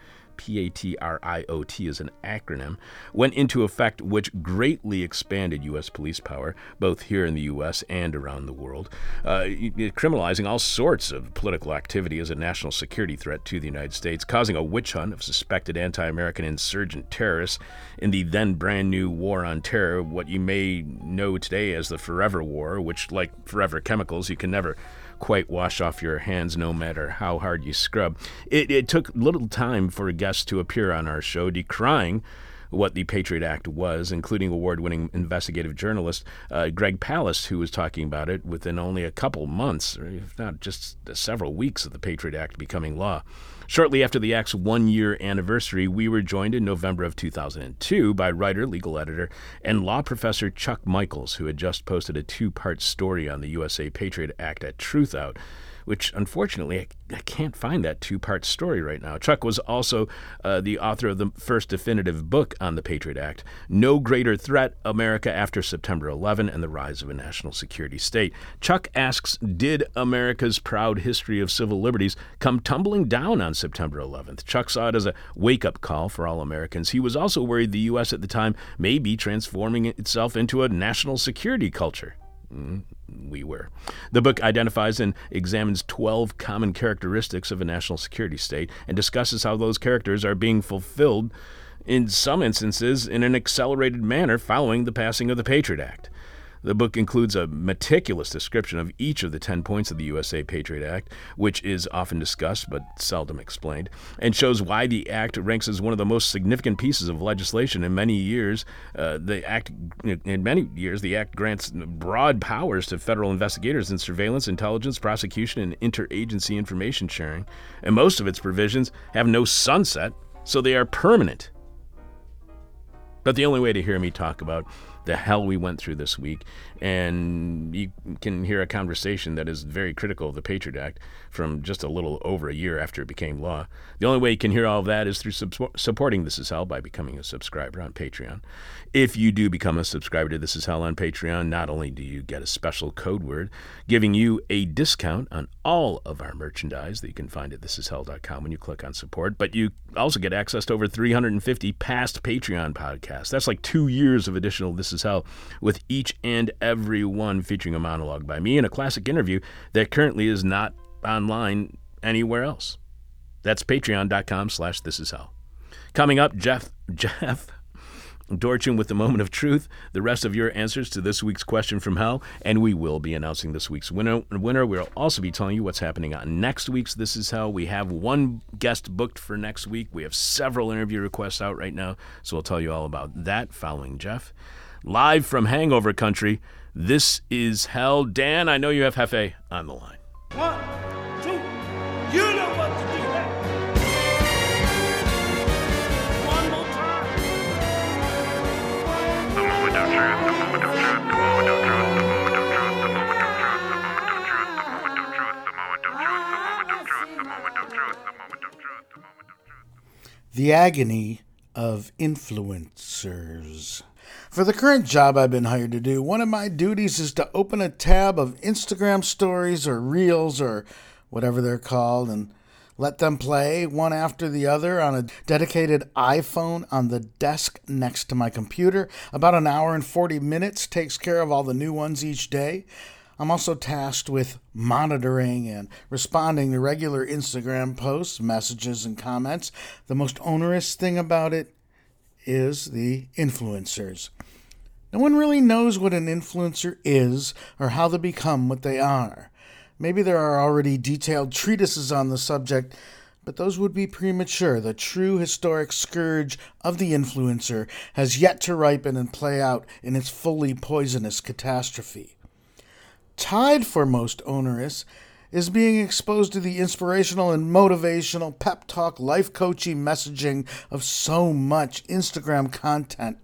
PATRIOT is an acronym, went into effect, which greatly expanded U.S. police power, both here in the U.S. and around the world, uh, criminalizing all sorts of political activity as a national security threat to the United States, causing a witch hunt of suspected anti American insurgent terrorists in the then brand new War on Terror, what you may know today as the Forever War, which, like forever chemicals, you can never quite wash off your hands no matter how hard you scrub. It, it took little time for guests to appear on our show decrying what the Patriot Act was, including award winning investigative journalist uh, Greg Palast, who was talking about it within only a couple months, if not just several weeks of the Patriot Act becoming law. Shortly after the Act's one year anniversary, we were joined in November of 2002 by writer, legal editor, and law professor Chuck Michaels, who had just posted a two part story on the USA Patriot Act at Truthout which unfortunately I, I can't find that two part story right now. Chuck was also uh, the author of the first definitive book on the Patriot Act, No Greater Threat America After September 11 and the Rise of a National Security State. Chuck asks Did America's proud history of civil liberties come tumbling down on September 11th? Chuck saw it as a wake up call for all Americans. He was also worried the U.S. at the time may be transforming itself into a national security culture. Mm, we were. The book identifies and examines 12 common characteristics of a national security state and discusses how those characters are being fulfilled in some instances in an accelerated manner following the passing of the Patriot Act. The book includes a meticulous description of each of the 10 points of the USA Patriot Act, which is often discussed but seldom explained, and shows why the Act ranks as one of the most significant pieces of legislation in many years. Uh, the Act, in many years, the Act grants broad powers to federal investigators in surveillance, intelligence, prosecution, and interagency information sharing, and most of its provisions have no sunset, so they are permanent. But the only way to hear me talk about the hell we went through this week. And you can hear a conversation that is very critical of the Patriot Act from just a little over a year after it became law. The only way you can hear all of that is through sub- supporting This Is Hell by becoming a subscriber on Patreon. If you do become a subscriber to This Is Hell on Patreon, not only do you get a special code word giving you a discount on all of our merchandise that you can find at thisishell.com when you click on support, but you also get access to over 350 past Patreon podcasts. That's like two years of additional This Is Hell, with each and every one featuring a monologue by me and a classic interview that currently is not online anywhere else. That's patreon.com slash this is hell. Coming up, Jeff Jeff Dorchen with the moment of truth, the rest of your answers to this week's question from hell, and we will be announcing this week's winner. Winner. We'll also be telling you what's happening on next week's This Is Hell. We have one guest booked for next week. We have several interview requests out right now, so we'll tell you all about that following Jeff. Live from Hangover Country, this is Hell. Dan, I know you have Hefe on the line. One, two, you know what to do. One more time. The moment of truth, the moment of truth, the moment of truth, the moment of truth, the moment of truth, the moment of truth, the moment of truth, the moment of truth, the moment of truth, the moment of truth, the moment of truth, the moment of truth. The agony of influencers. For the current job I've been hired to do, one of my duties is to open a tab of Instagram stories or reels or whatever they're called and let them play one after the other on a dedicated iPhone on the desk next to my computer. About an hour and 40 minutes takes care of all the new ones each day. I'm also tasked with monitoring and responding to regular Instagram posts, messages, and comments. The most onerous thing about it is the influencers. No one really knows what an influencer is or how they become what they are. Maybe there are already detailed treatises on the subject, but those would be premature. The true historic scourge of the influencer has yet to ripen and play out in its fully poisonous catastrophe. Tied for most onerous is being exposed to the inspirational and motivational pep talk, life coaching messaging of so much Instagram content.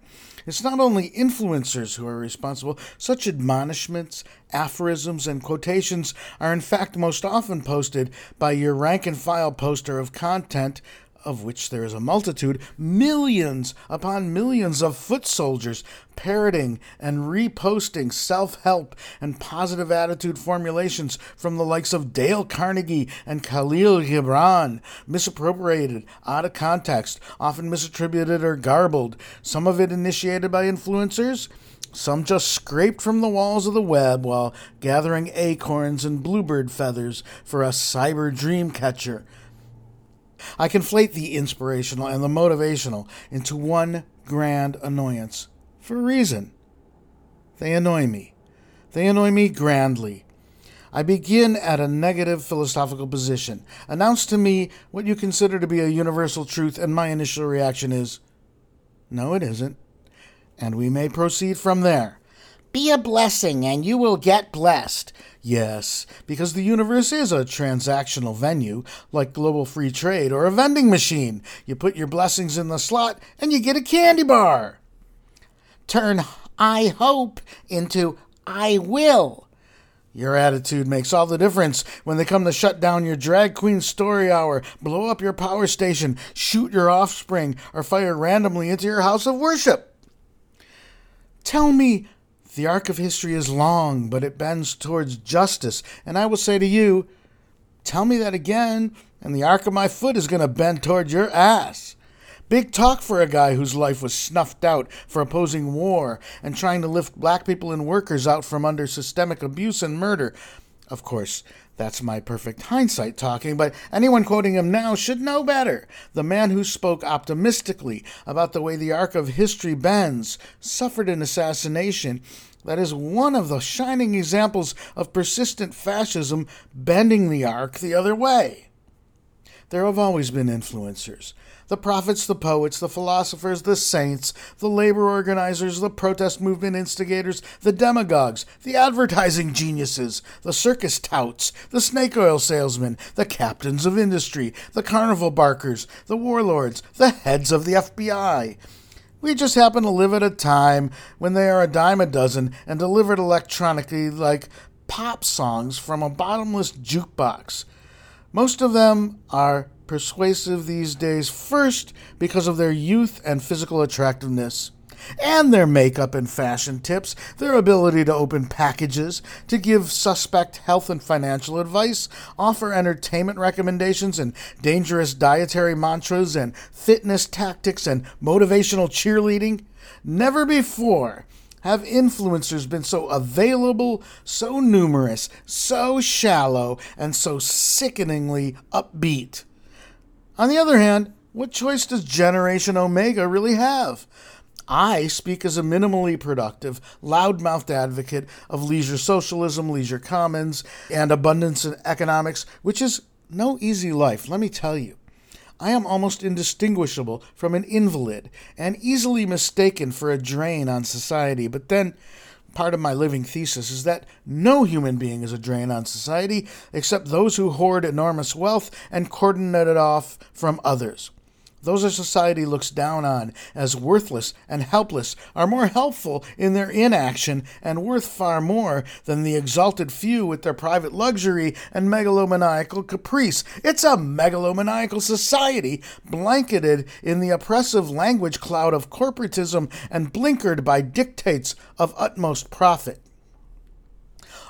It's not only influencers who are responsible. Such admonishments, aphorisms, and quotations are in fact most often posted by your rank and file poster of content of which there is a multitude, millions upon millions of foot soldiers parroting and reposting self help and positive attitude formulations from the likes of Dale Carnegie and Kahlil Gibran, misappropriated, out of context, often misattributed or garbled, some of it initiated by influencers. Some just scraped from the walls of the web while gathering acorns and bluebird feathers for a cyber dream catcher. I conflate the inspirational and the motivational into one grand annoyance for a reason. They annoy me. They annoy me grandly. I begin at a negative philosophical position. Announce to me what you consider to be a universal truth, and my initial reaction is, no, it isn't. And we may proceed from there. Be a blessing, and you will get blessed. Yes, because the universe is a transactional venue, like global free trade or a vending machine. You put your blessings in the slot, and you get a candy bar. Turn I hope into I will. Your attitude makes all the difference when they come to shut down your drag queen story hour, blow up your power station, shoot your offspring, or fire randomly into your house of worship. Tell me the arc of history is long, but it bends towards justice. And I will say to you, tell me that again, and the arc of my foot is going to bend toward your ass. Big talk for a guy whose life was snuffed out for opposing war and trying to lift black people and workers out from under systemic abuse and murder. Of course, that's my perfect hindsight talking, but anyone quoting him now should know better. The man who spoke optimistically about the way the arc of history bends suffered an assassination that is one of the shining examples of persistent fascism bending the arc the other way. There have always been influencers the prophets, the poets, the philosophers, the saints, the labor organizers, the protest movement instigators, the demagogues, the advertising geniuses, the circus touts, the snake oil salesmen, the captains of industry, the carnival barkers, the warlords, the heads of the FBI. We just happen to live at a time when they are a dime a dozen and delivered electronically like pop songs from a bottomless jukebox. Most of them are persuasive these days, first because of their youth and physical attractiveness, and their makeup and fashion tips, their ability to open packages, to give suspect health and financial advice, offer entertainment recommendations and dangerous dietary mantras and fitness tactics and motivational cheerleading. Never before have influencers been so available, so numerous, so shallow, and so sickeningly upbeat? On the other hand, what choice does Generation Omega really have? I speak as a minimally productive, loudmouthed advocate of leisure socialism, leisure commons, and abundance in economics, which is no easy life, let me tell you. I am almost indistinguishable from an invalid and easily mistaken for a drain on society, but then part of my living thesis is that no human being is a drain on society except those who hoard enormous wealth and cordon it off from others. Those a society looks down on as worthless and helpless are more helpful in their inaction and worth far more than the exalted few with their private luxury and megalomaniacal caprice. It's a megalomaniacal society blanketed in the oppressive language cloud of corporatism and blinkered by dictates of utmost profit.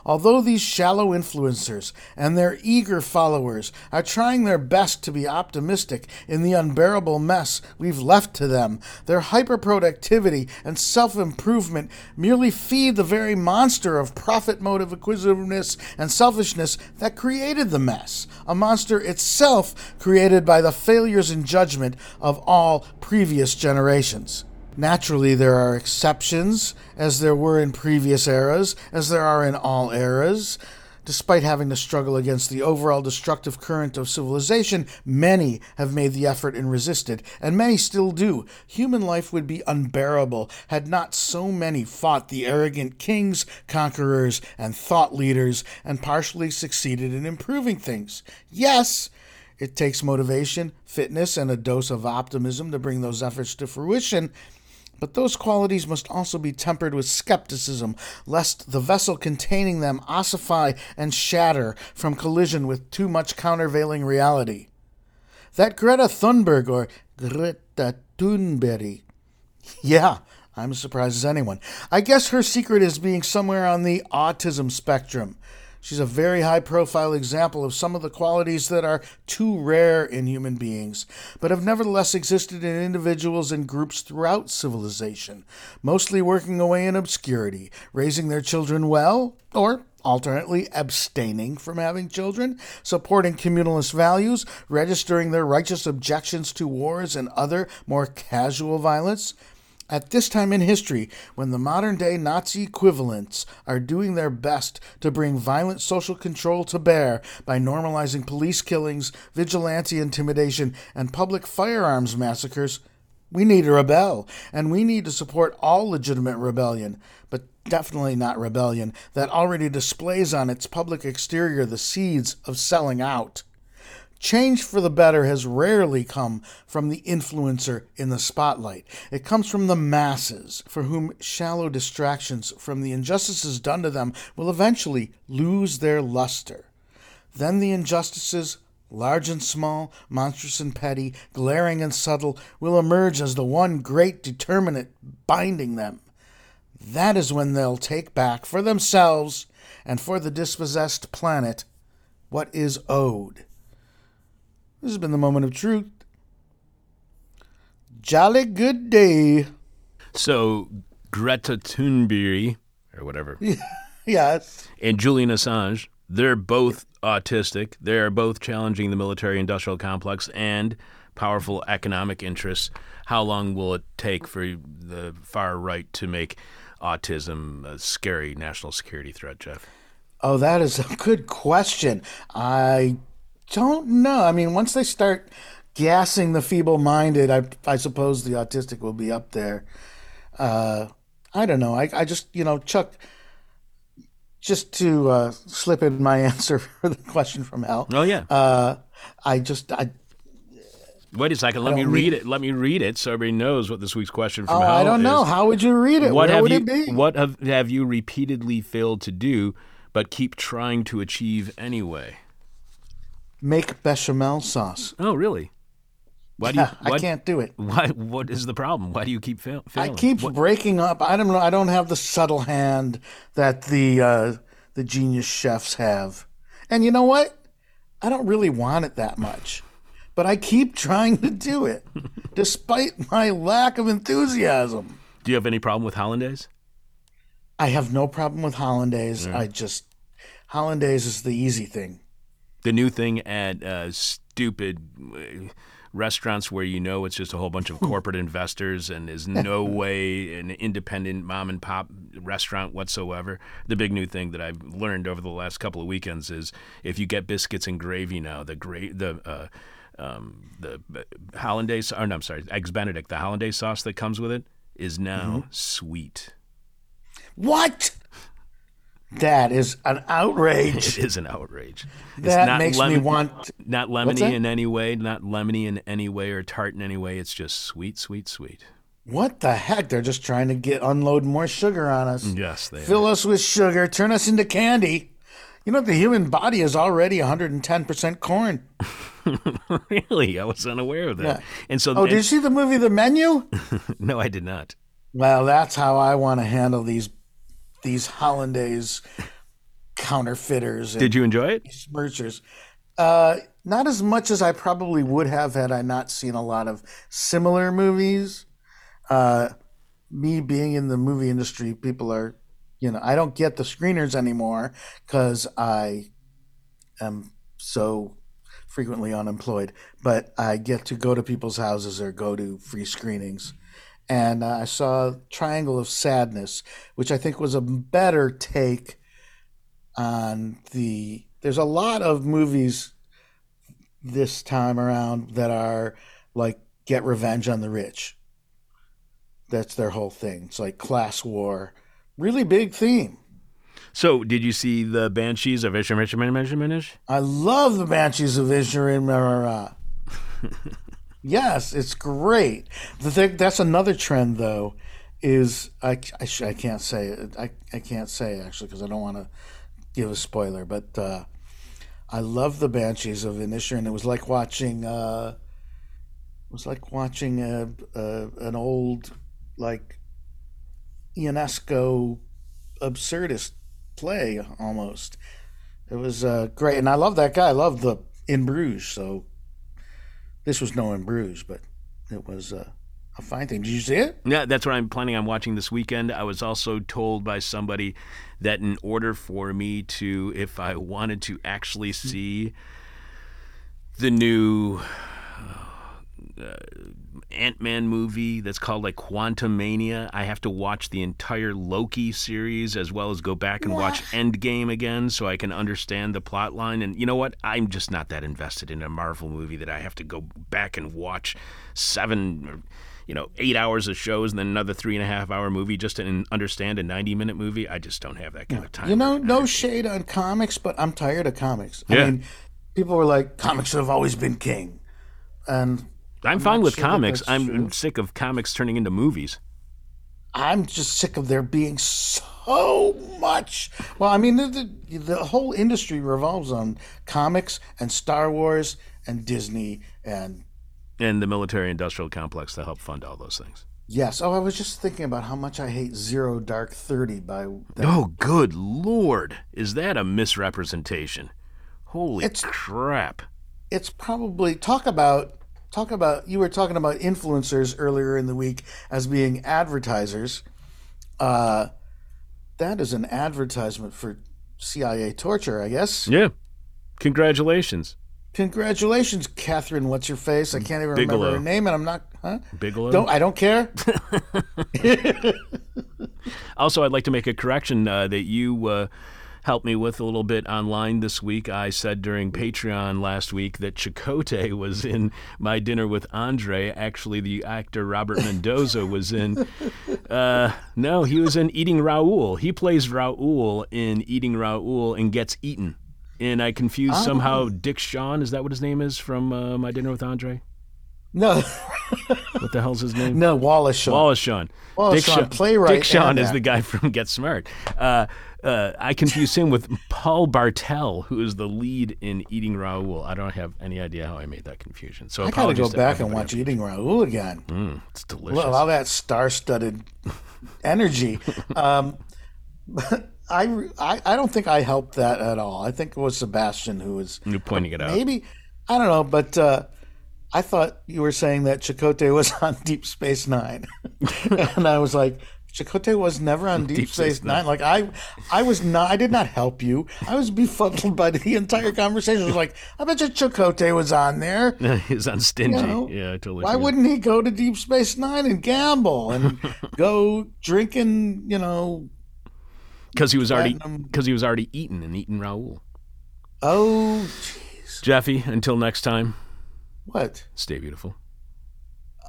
Although these shallow influencers and their eager followers are trying their best to be optimistic in the unbearable mess we've left to them, their hyperproductivity and self improvement merely feed the very monster of profit motive acquisitiveness and selfishness that created the mess, a monster itself created by the failures in judgment of all previous generations. Naturally, there are exceptions, as there were in previous eras, as there are in all eras. Despite having to struggle against the overall destructive current of civilization, many have made the effort and resisted, and many still do. Human life would be unbearable had not so many fought the arrogant kings, conquerors, and thought leaders, and partially succeeded in improving things. Yes, it takes motivation, fitness, and a dose of optimism to bring those efforts to fruition. But those qualities must also be tempered with skepticism, lest the vessel containing them ossify and shatter from collision with too much countervailing reality. That Greta Thunberg or Greta Thunberg. Yeah, I'm as surprised as anyone. I guess her secret is being somewhere on the autism spectrum. She's a very high profile example of some of the qualities that are too rare in human beings, but have nevertheless existed in individuals and groups throughout civilization, mostly working away in obscurity, raising their children well, or alternately abstaining from having children, supporting communalist values, registering their righteous objections to wars and other more casual violence. At this time in history, when the modern day Nazi equivalents are doing their best to bring violent social control to bear by normalizing police killings, vigilante intimidation, and public firearms massacres, we need to rebel, and we need to support all legitimate rebellion, but definitely not rebellion that already displays on its public exterior the seeds of selling out. Change for the better has rarely come from the influencer in the spotlight. It comes from the masses, for whom shallow distractions from the injustices done to them will eventually lose their luster. Then the injustices, large and small, monstrous and petty, glaring and subtle, will emerge as the one great determinant binding them. That is when they'll take back for themselves and for the dispossessed planet what is owed. This has been the moment of truth. Jolly good day. So Greta Thunberg, or whatever, Yes. and Julian Assange, they're both autistic. They're both challenging the military industrial complex and powerful economic interests. How long will it take for the far right to make autism a scary national security threat, Jeff? Oh, that is a good question. I don't know. I mean, once they start gassing the feeble minded, I, I suppose the autistic will be up there. Uh, I don't know. I, I just, you know, Chuck, just to uh, slip in my answer for the question from Hal. Oh yeah. Uh, I just, I, Wait a second. Let me read it. Let me read it so everybody knows what this week's question from oh, Hal I don't know. is. How would you read it? What Where have would you? it be? What have, have you repeatedly failed to do, but keep trying to achieve anyway? Make bechamel sauce. Oh, really? Why do you? Yeah, I can't do it. Why? What is the problem? Why do you keep fail, I keep What- breaking up. I don't know. I don't have the subtle hand that the uh, the genius chefs have. And you know what? I don't really want it that much, but I keep trying to do it, despite my lack of enthusiasm. do you have any problem with hollandaise? I have no problem with hollandaise. I just hollandaise is the easy thing. The new thing at uh, stupid uh, restaurants where you know it's just a whole bunch of corporate investors and there's no way an independent mom and pop restaurant whatsoever. The big new thing that I've learned over the last couple of weekends is if you get biscuits and gravy now, the gra- the uh, um, the hollandaise, or no, I'm sorry, eggs Benedict, the hollandaise sauce that comes with it is now sweet. What? That is an outrage. It is an outrage. It's That not makes me want. Not lemony in any way, not lemony in any way or tart in any way. It's just sweet, sweet, sweet. What the heck? They're just trying to get unload more sugar on us. Yes, they Fill us with sugar, turn us into candy. You know, the human body is already 110% corn. really, I was unaware of that. Yeah. And so, Oh, and- did you see the movie The Menu? no, I did not. Well, that's how I want to handle these these hollandaise counterfeiters and Did you enjoy it? smirchers. Uh, not as much as I probably would have had I not seen a lot of similar movies. Uh, me being in the movie industry, people are, you know, I don't get the screeners anymore because I am so frequently unemployed. But I get to go to people's houses or go to free screenings. And uh, I saw Triangle of Sadness, which I think was a better take on the. There's a lot of movies this time around that are like get revenge on the rich. That's their whole thing. It's like class war. Really big theme. So, did you see the Banshees of Isham I love the Banshees of Inisherin. Yes, it's great. The thing that's another trend though is I I, sh- I can't say it. I I can't say actually because I don't want to give a spoiler, but uh, I love the Banshees of Inisherin. It was like watching uh, was like watching a, a an old like Ionesco absurdist play almost. It was uh, great, and I love that guy. I love the In Bruges. So this was no In Bruges, but it was uh, a fine thing. Did you see it? Yeah, that's what I'm planning on watching this weekend. I was also told by somebody that in order for me to, if I wanted to actually see the new uh, Ant Man movie that's called like Quantumania, I have to watch the entire Loki series as well as go back and watch Endgame again so I can understand the plot line. And you know what? I'm just not that invested in a Marvel movie that I have to go back and watch seven. You know, eight hours of shows and then another three and a half hour movie just to understand a 90 minute movie. I just don't have that kind of time. You know, no shade on comics, but I'm tired of comics. Yeah. I mean, people were like, comics have always been king. And I'm fine not with sure comics. I'm true. sick of comics turning into movies. I'm just sick of there being so much. Well, I mean, the, the, the whole industry revolves on comics and Star Wars and Disney and And the military industrial complex to help fund all those things. yes. Oh, I was just thinking about how much I hate Zero Dark Thirty by that. Oh, good lord. Is that a misrepresentation? Holy It's- crap. It's probably talk about talk about you were talking about influencers earlier in the week as being advertisers. Uh, that is an advertisement for CIA torture, I guess. Yeah. Congratulations. Congratulations, Kathryn. What's your face? I can't even Bigelow. remember her name, and I'm not. Huh? Bigelow. Don't I don't care. Also, I'd like to make a correction uh, that you uh, helped me with a little bit online this week. I said during Patreon last week that Chakotay was in My Dinner with Andre. Actually, the actor Robert Mendoza was in. Uh, no, he was in Eating Raoul. He plays Raoul in Eating Raoul and gets eaten. And I confused somehow Dick Shawn. Is that what his name is from uh, My Dinner with Andre? No, What the hell's his name? no, Wallace Shawn. Wallace Shawn. Wallace Dick Shawn, Sha- playwright Dick Shawn is the guy from Get Smart. Uh, uh, I confuse him with Paul Bartel, who is the lead in Eating Raoul. I don't have any idea how I made that confusion. So I gotta go back and watch Eating Raoul again. Mm, it's delicious. Well, all that star-studded energy. Um, I, I I don't think I helped that at all. I think it was Sebastian who was You're pointing it out. maybe I don't know, but uh, I thought you were saying that Chakotay was on Deep Space Nine, and I was like. Chakotay was never on Deep, Deep Space, Space Nine. Like I, I was not. I did not help you. I was befuddled by the entire conversation. I was like, I bet you Chakotay was on there. He's on stingy. You know, yeah, I totally. Why forgot. wouldn't he go to Deep Space Nine and gamble and go drinking? You know, Because he was already because he was already eaten and eaten Raoul. oh, jeez, Jeffy, until next time, what? stay beautiful.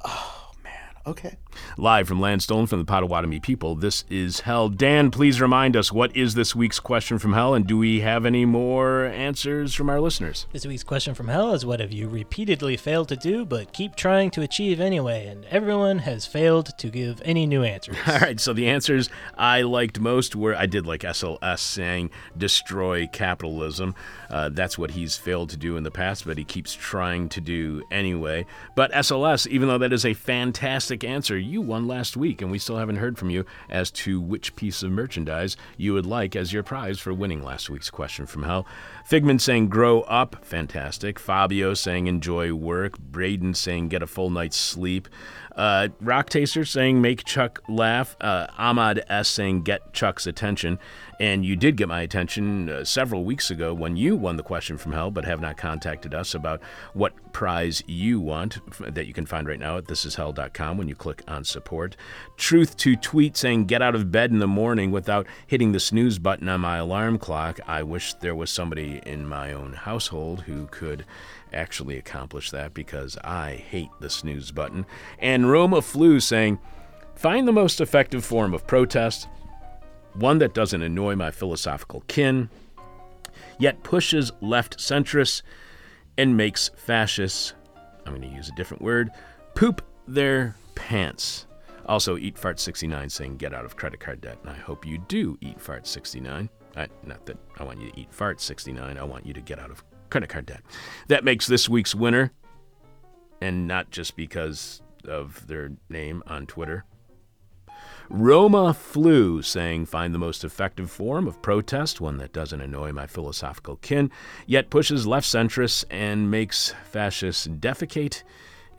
Oh man. Okay. Live from Landstone from the Potawatomi people, this is Hell. Dan, please remind us what is this week's question from Hell, and do we have any more answers from our listeners? This week's question from hell is what have you repeatedly failed to do but keep trying to achieve anyway? And everyone has failed to give any new answers. All right, so the answers I liked most were I did like SLS saying destroy capitalism. Uh, that's what he's failed to do in the past, but he keeps trying to do anyway. But SLS, even though that is a fantastic answer, you won last week, and we still haven't heard from you as to which piece of merchandise you would like as your prize for winning last week's question from hell. Figman saying grow up, fantastic. Fabio saying enjoy work. Braden saying get a full night's sleep. Uh, Rock Taster saying make Chuck laugh. Uh, Ahmad S saying get Chuck's attention. And you did get my attention uh, several weeks ago when you won the question from hell, but have not contacted us about what prize you want that you can find right now at thisishell.com when you click on support. Truth to tweet saying get out of bed in the morning without hitting the snooze button on my alarm clock. I wish there was somebody in my own household who could actually accomplish that because I hate the snooze button. And Roma Flu saying, find the most effective form of protest, one that doesn't annoy my philosophical kin, yet pushes left centrists and makes fascists, I'm going to use a different word, poop their pants. Also, Eat Fart 69 saying get out of credit card debt, and I hope you do eat Fart 69. I, not that I want you to eat Fart 69, I want you to get out of credit card debt. That makes this week's winner and not just because of their name on Twitter. Roma Flu saying, find the most effective form of protest, one that doesn't annoy my philosophical kin, yet pushes left centrists and makes fascists defecate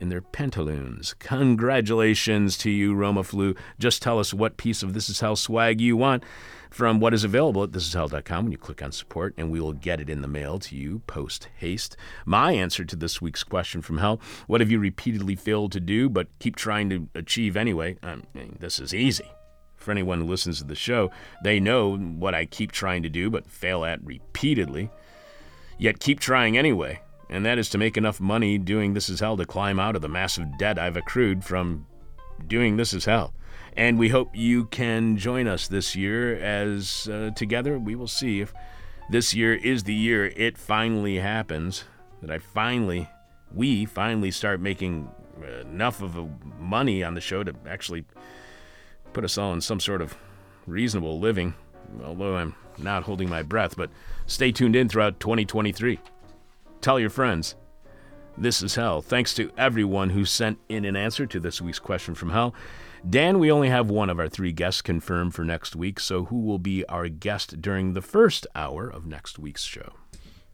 in their pantaloons. Congratulations to you, Roma Flu. Just tell us what piece of This Is Hell swag you want from what is available at thisishell.com when you click on support, and we will get it in the mail to you post haste. My answer to this week's question from hell what have you repeatedly failed to do but keep trying to achieve anyway? I mean, this is easy. For anyone who listens to the show, they know what I keep trying to do but fail at repeatedly, yet keep trying anyway. And that is to make enough money doing This Is Hell to climb out of the massive debt I've accrued from doing This Is Hell. And we hope you can join us this year as uh, together we will see if this year is the year it finally happens. That I finally, we finally start making enough of money on the show to actually put us all in some sort of reasonable living. Although I'm not holding my breath, but stay tuned in throughout 2023. Tell your friends. This is Hell. Thanks to everyone who sent in an answer to this week's question from Hell. Dan, we only have one of our three guests confirmed for next week, so who will be our guest during the first hour of next week's show?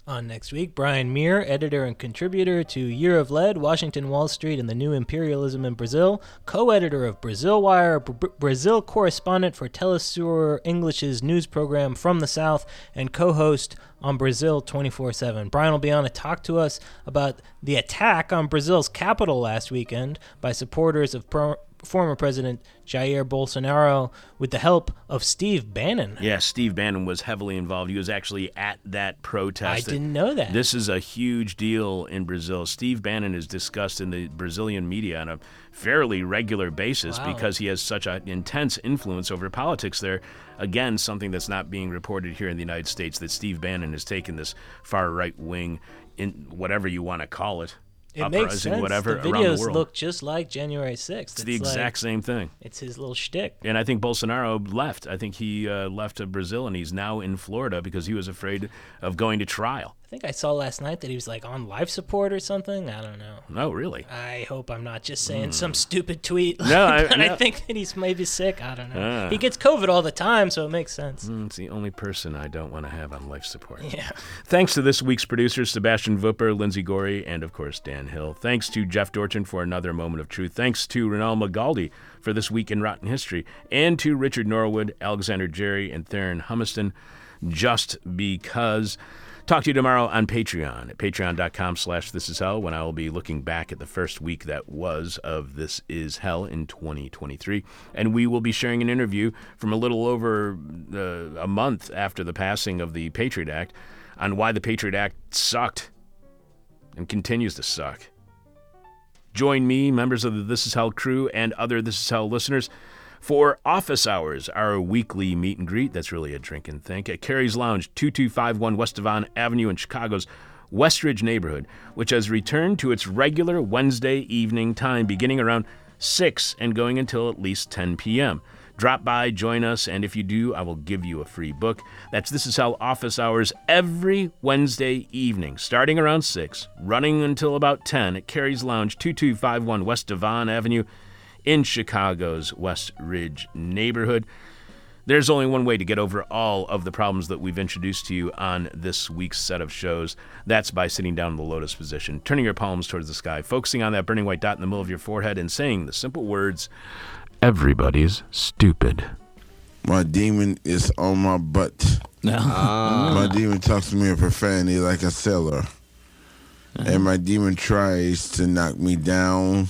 On next week, Brian Mier, editor and contributor to Year of Lead, Washington Wall Street, and the New Imperialism in Brazil, co editor of Brasil Wire, Br- Brazil correspondent for Telesur English's news program From the South, and co host on Brazil 24 7. Brian will be on to talk to us about the attack on Brazil's capital last weekend by supporters of pro- former President Jair Bolsonaro with the help of Steve Bannon. Yeah, Steve Bannon was heavily involved. He was actually at that protest. I didn't know that. This is a huge deal in Brazil. Steve Bannon is discussed in the Brazilian media on a fairly regular basis Wow. because he has such an intense influence over politics there. Again, something that's not being reported here in the United States that Steve Bannon has taken this far right wing, in whatever you want to call it, it uprising, makes sense. whatever the around the videos world. look just like January 6th. it's the exact same thing. It's his little shtick. And I think Bolsonaro left. I think he uh, left to Brazil and he's now in Florida because he was afraid of going to trial. I think I saw last night that he was like on life support or something. I don't know. No, really. I hope I'm not just saying some stupid tweet. Hmm. No, I- but I think that he's maybe sick. I don't know. Ah. He gets COVID all the time, so it makes sense. Mm, It's the only person I don't want to have on life support. Yeah. Thanks to this week's producers, Sebastian Vupper, Lindsay Gorey, and of course, Dan Hill. Thanks to Jeff Dorchen for another moment of truth. Thanks to Renal Magaldi for this week in Rotten History. And to Richard Norwood, Alexander Jerry, and Theron Humiston, just because. Talk to you tomorrow on Patreon at patreon.com slash this is hell when I will be looking back at the first week that was of This Is Hell in 2023. And we will be sharing an interview from a little over uh, a month after the passing of the Patriot Act on why the Patriot Act sucked and continues to suck. Join me, members of the This Is Hell crew, and other This Is Hell listeners for Office Hours, our weekly meet and greet. That's really a drink and think at Cary's Lounge, 2251 West Devon Avenue in Chicago's Westridge neighborhood, which has returned to its regular Wednesday evening time beginning around 6 and going until at least 10 p.m. Drop by, join us, and if you do, I will give you a free book. That's This Is Hell Office Hours every Wednesday evening, starting around 6, running until about 10 at Cary's Lounge, 2251 West Devon Avenue in Chicago's West Ridge neighborhood. There's only one way to get over all of the problems that we've introduced to you on this week's set of shows. That's by sitting down in the lotus position, turning your palms towards the sky, focusing on that burning white dot in the middle of your forehead, and saying the simple words Everybody's stupid. My demon is on my butt. Ah. My demon talks to me in profanity like a sailor. And my demon tries to knock me down.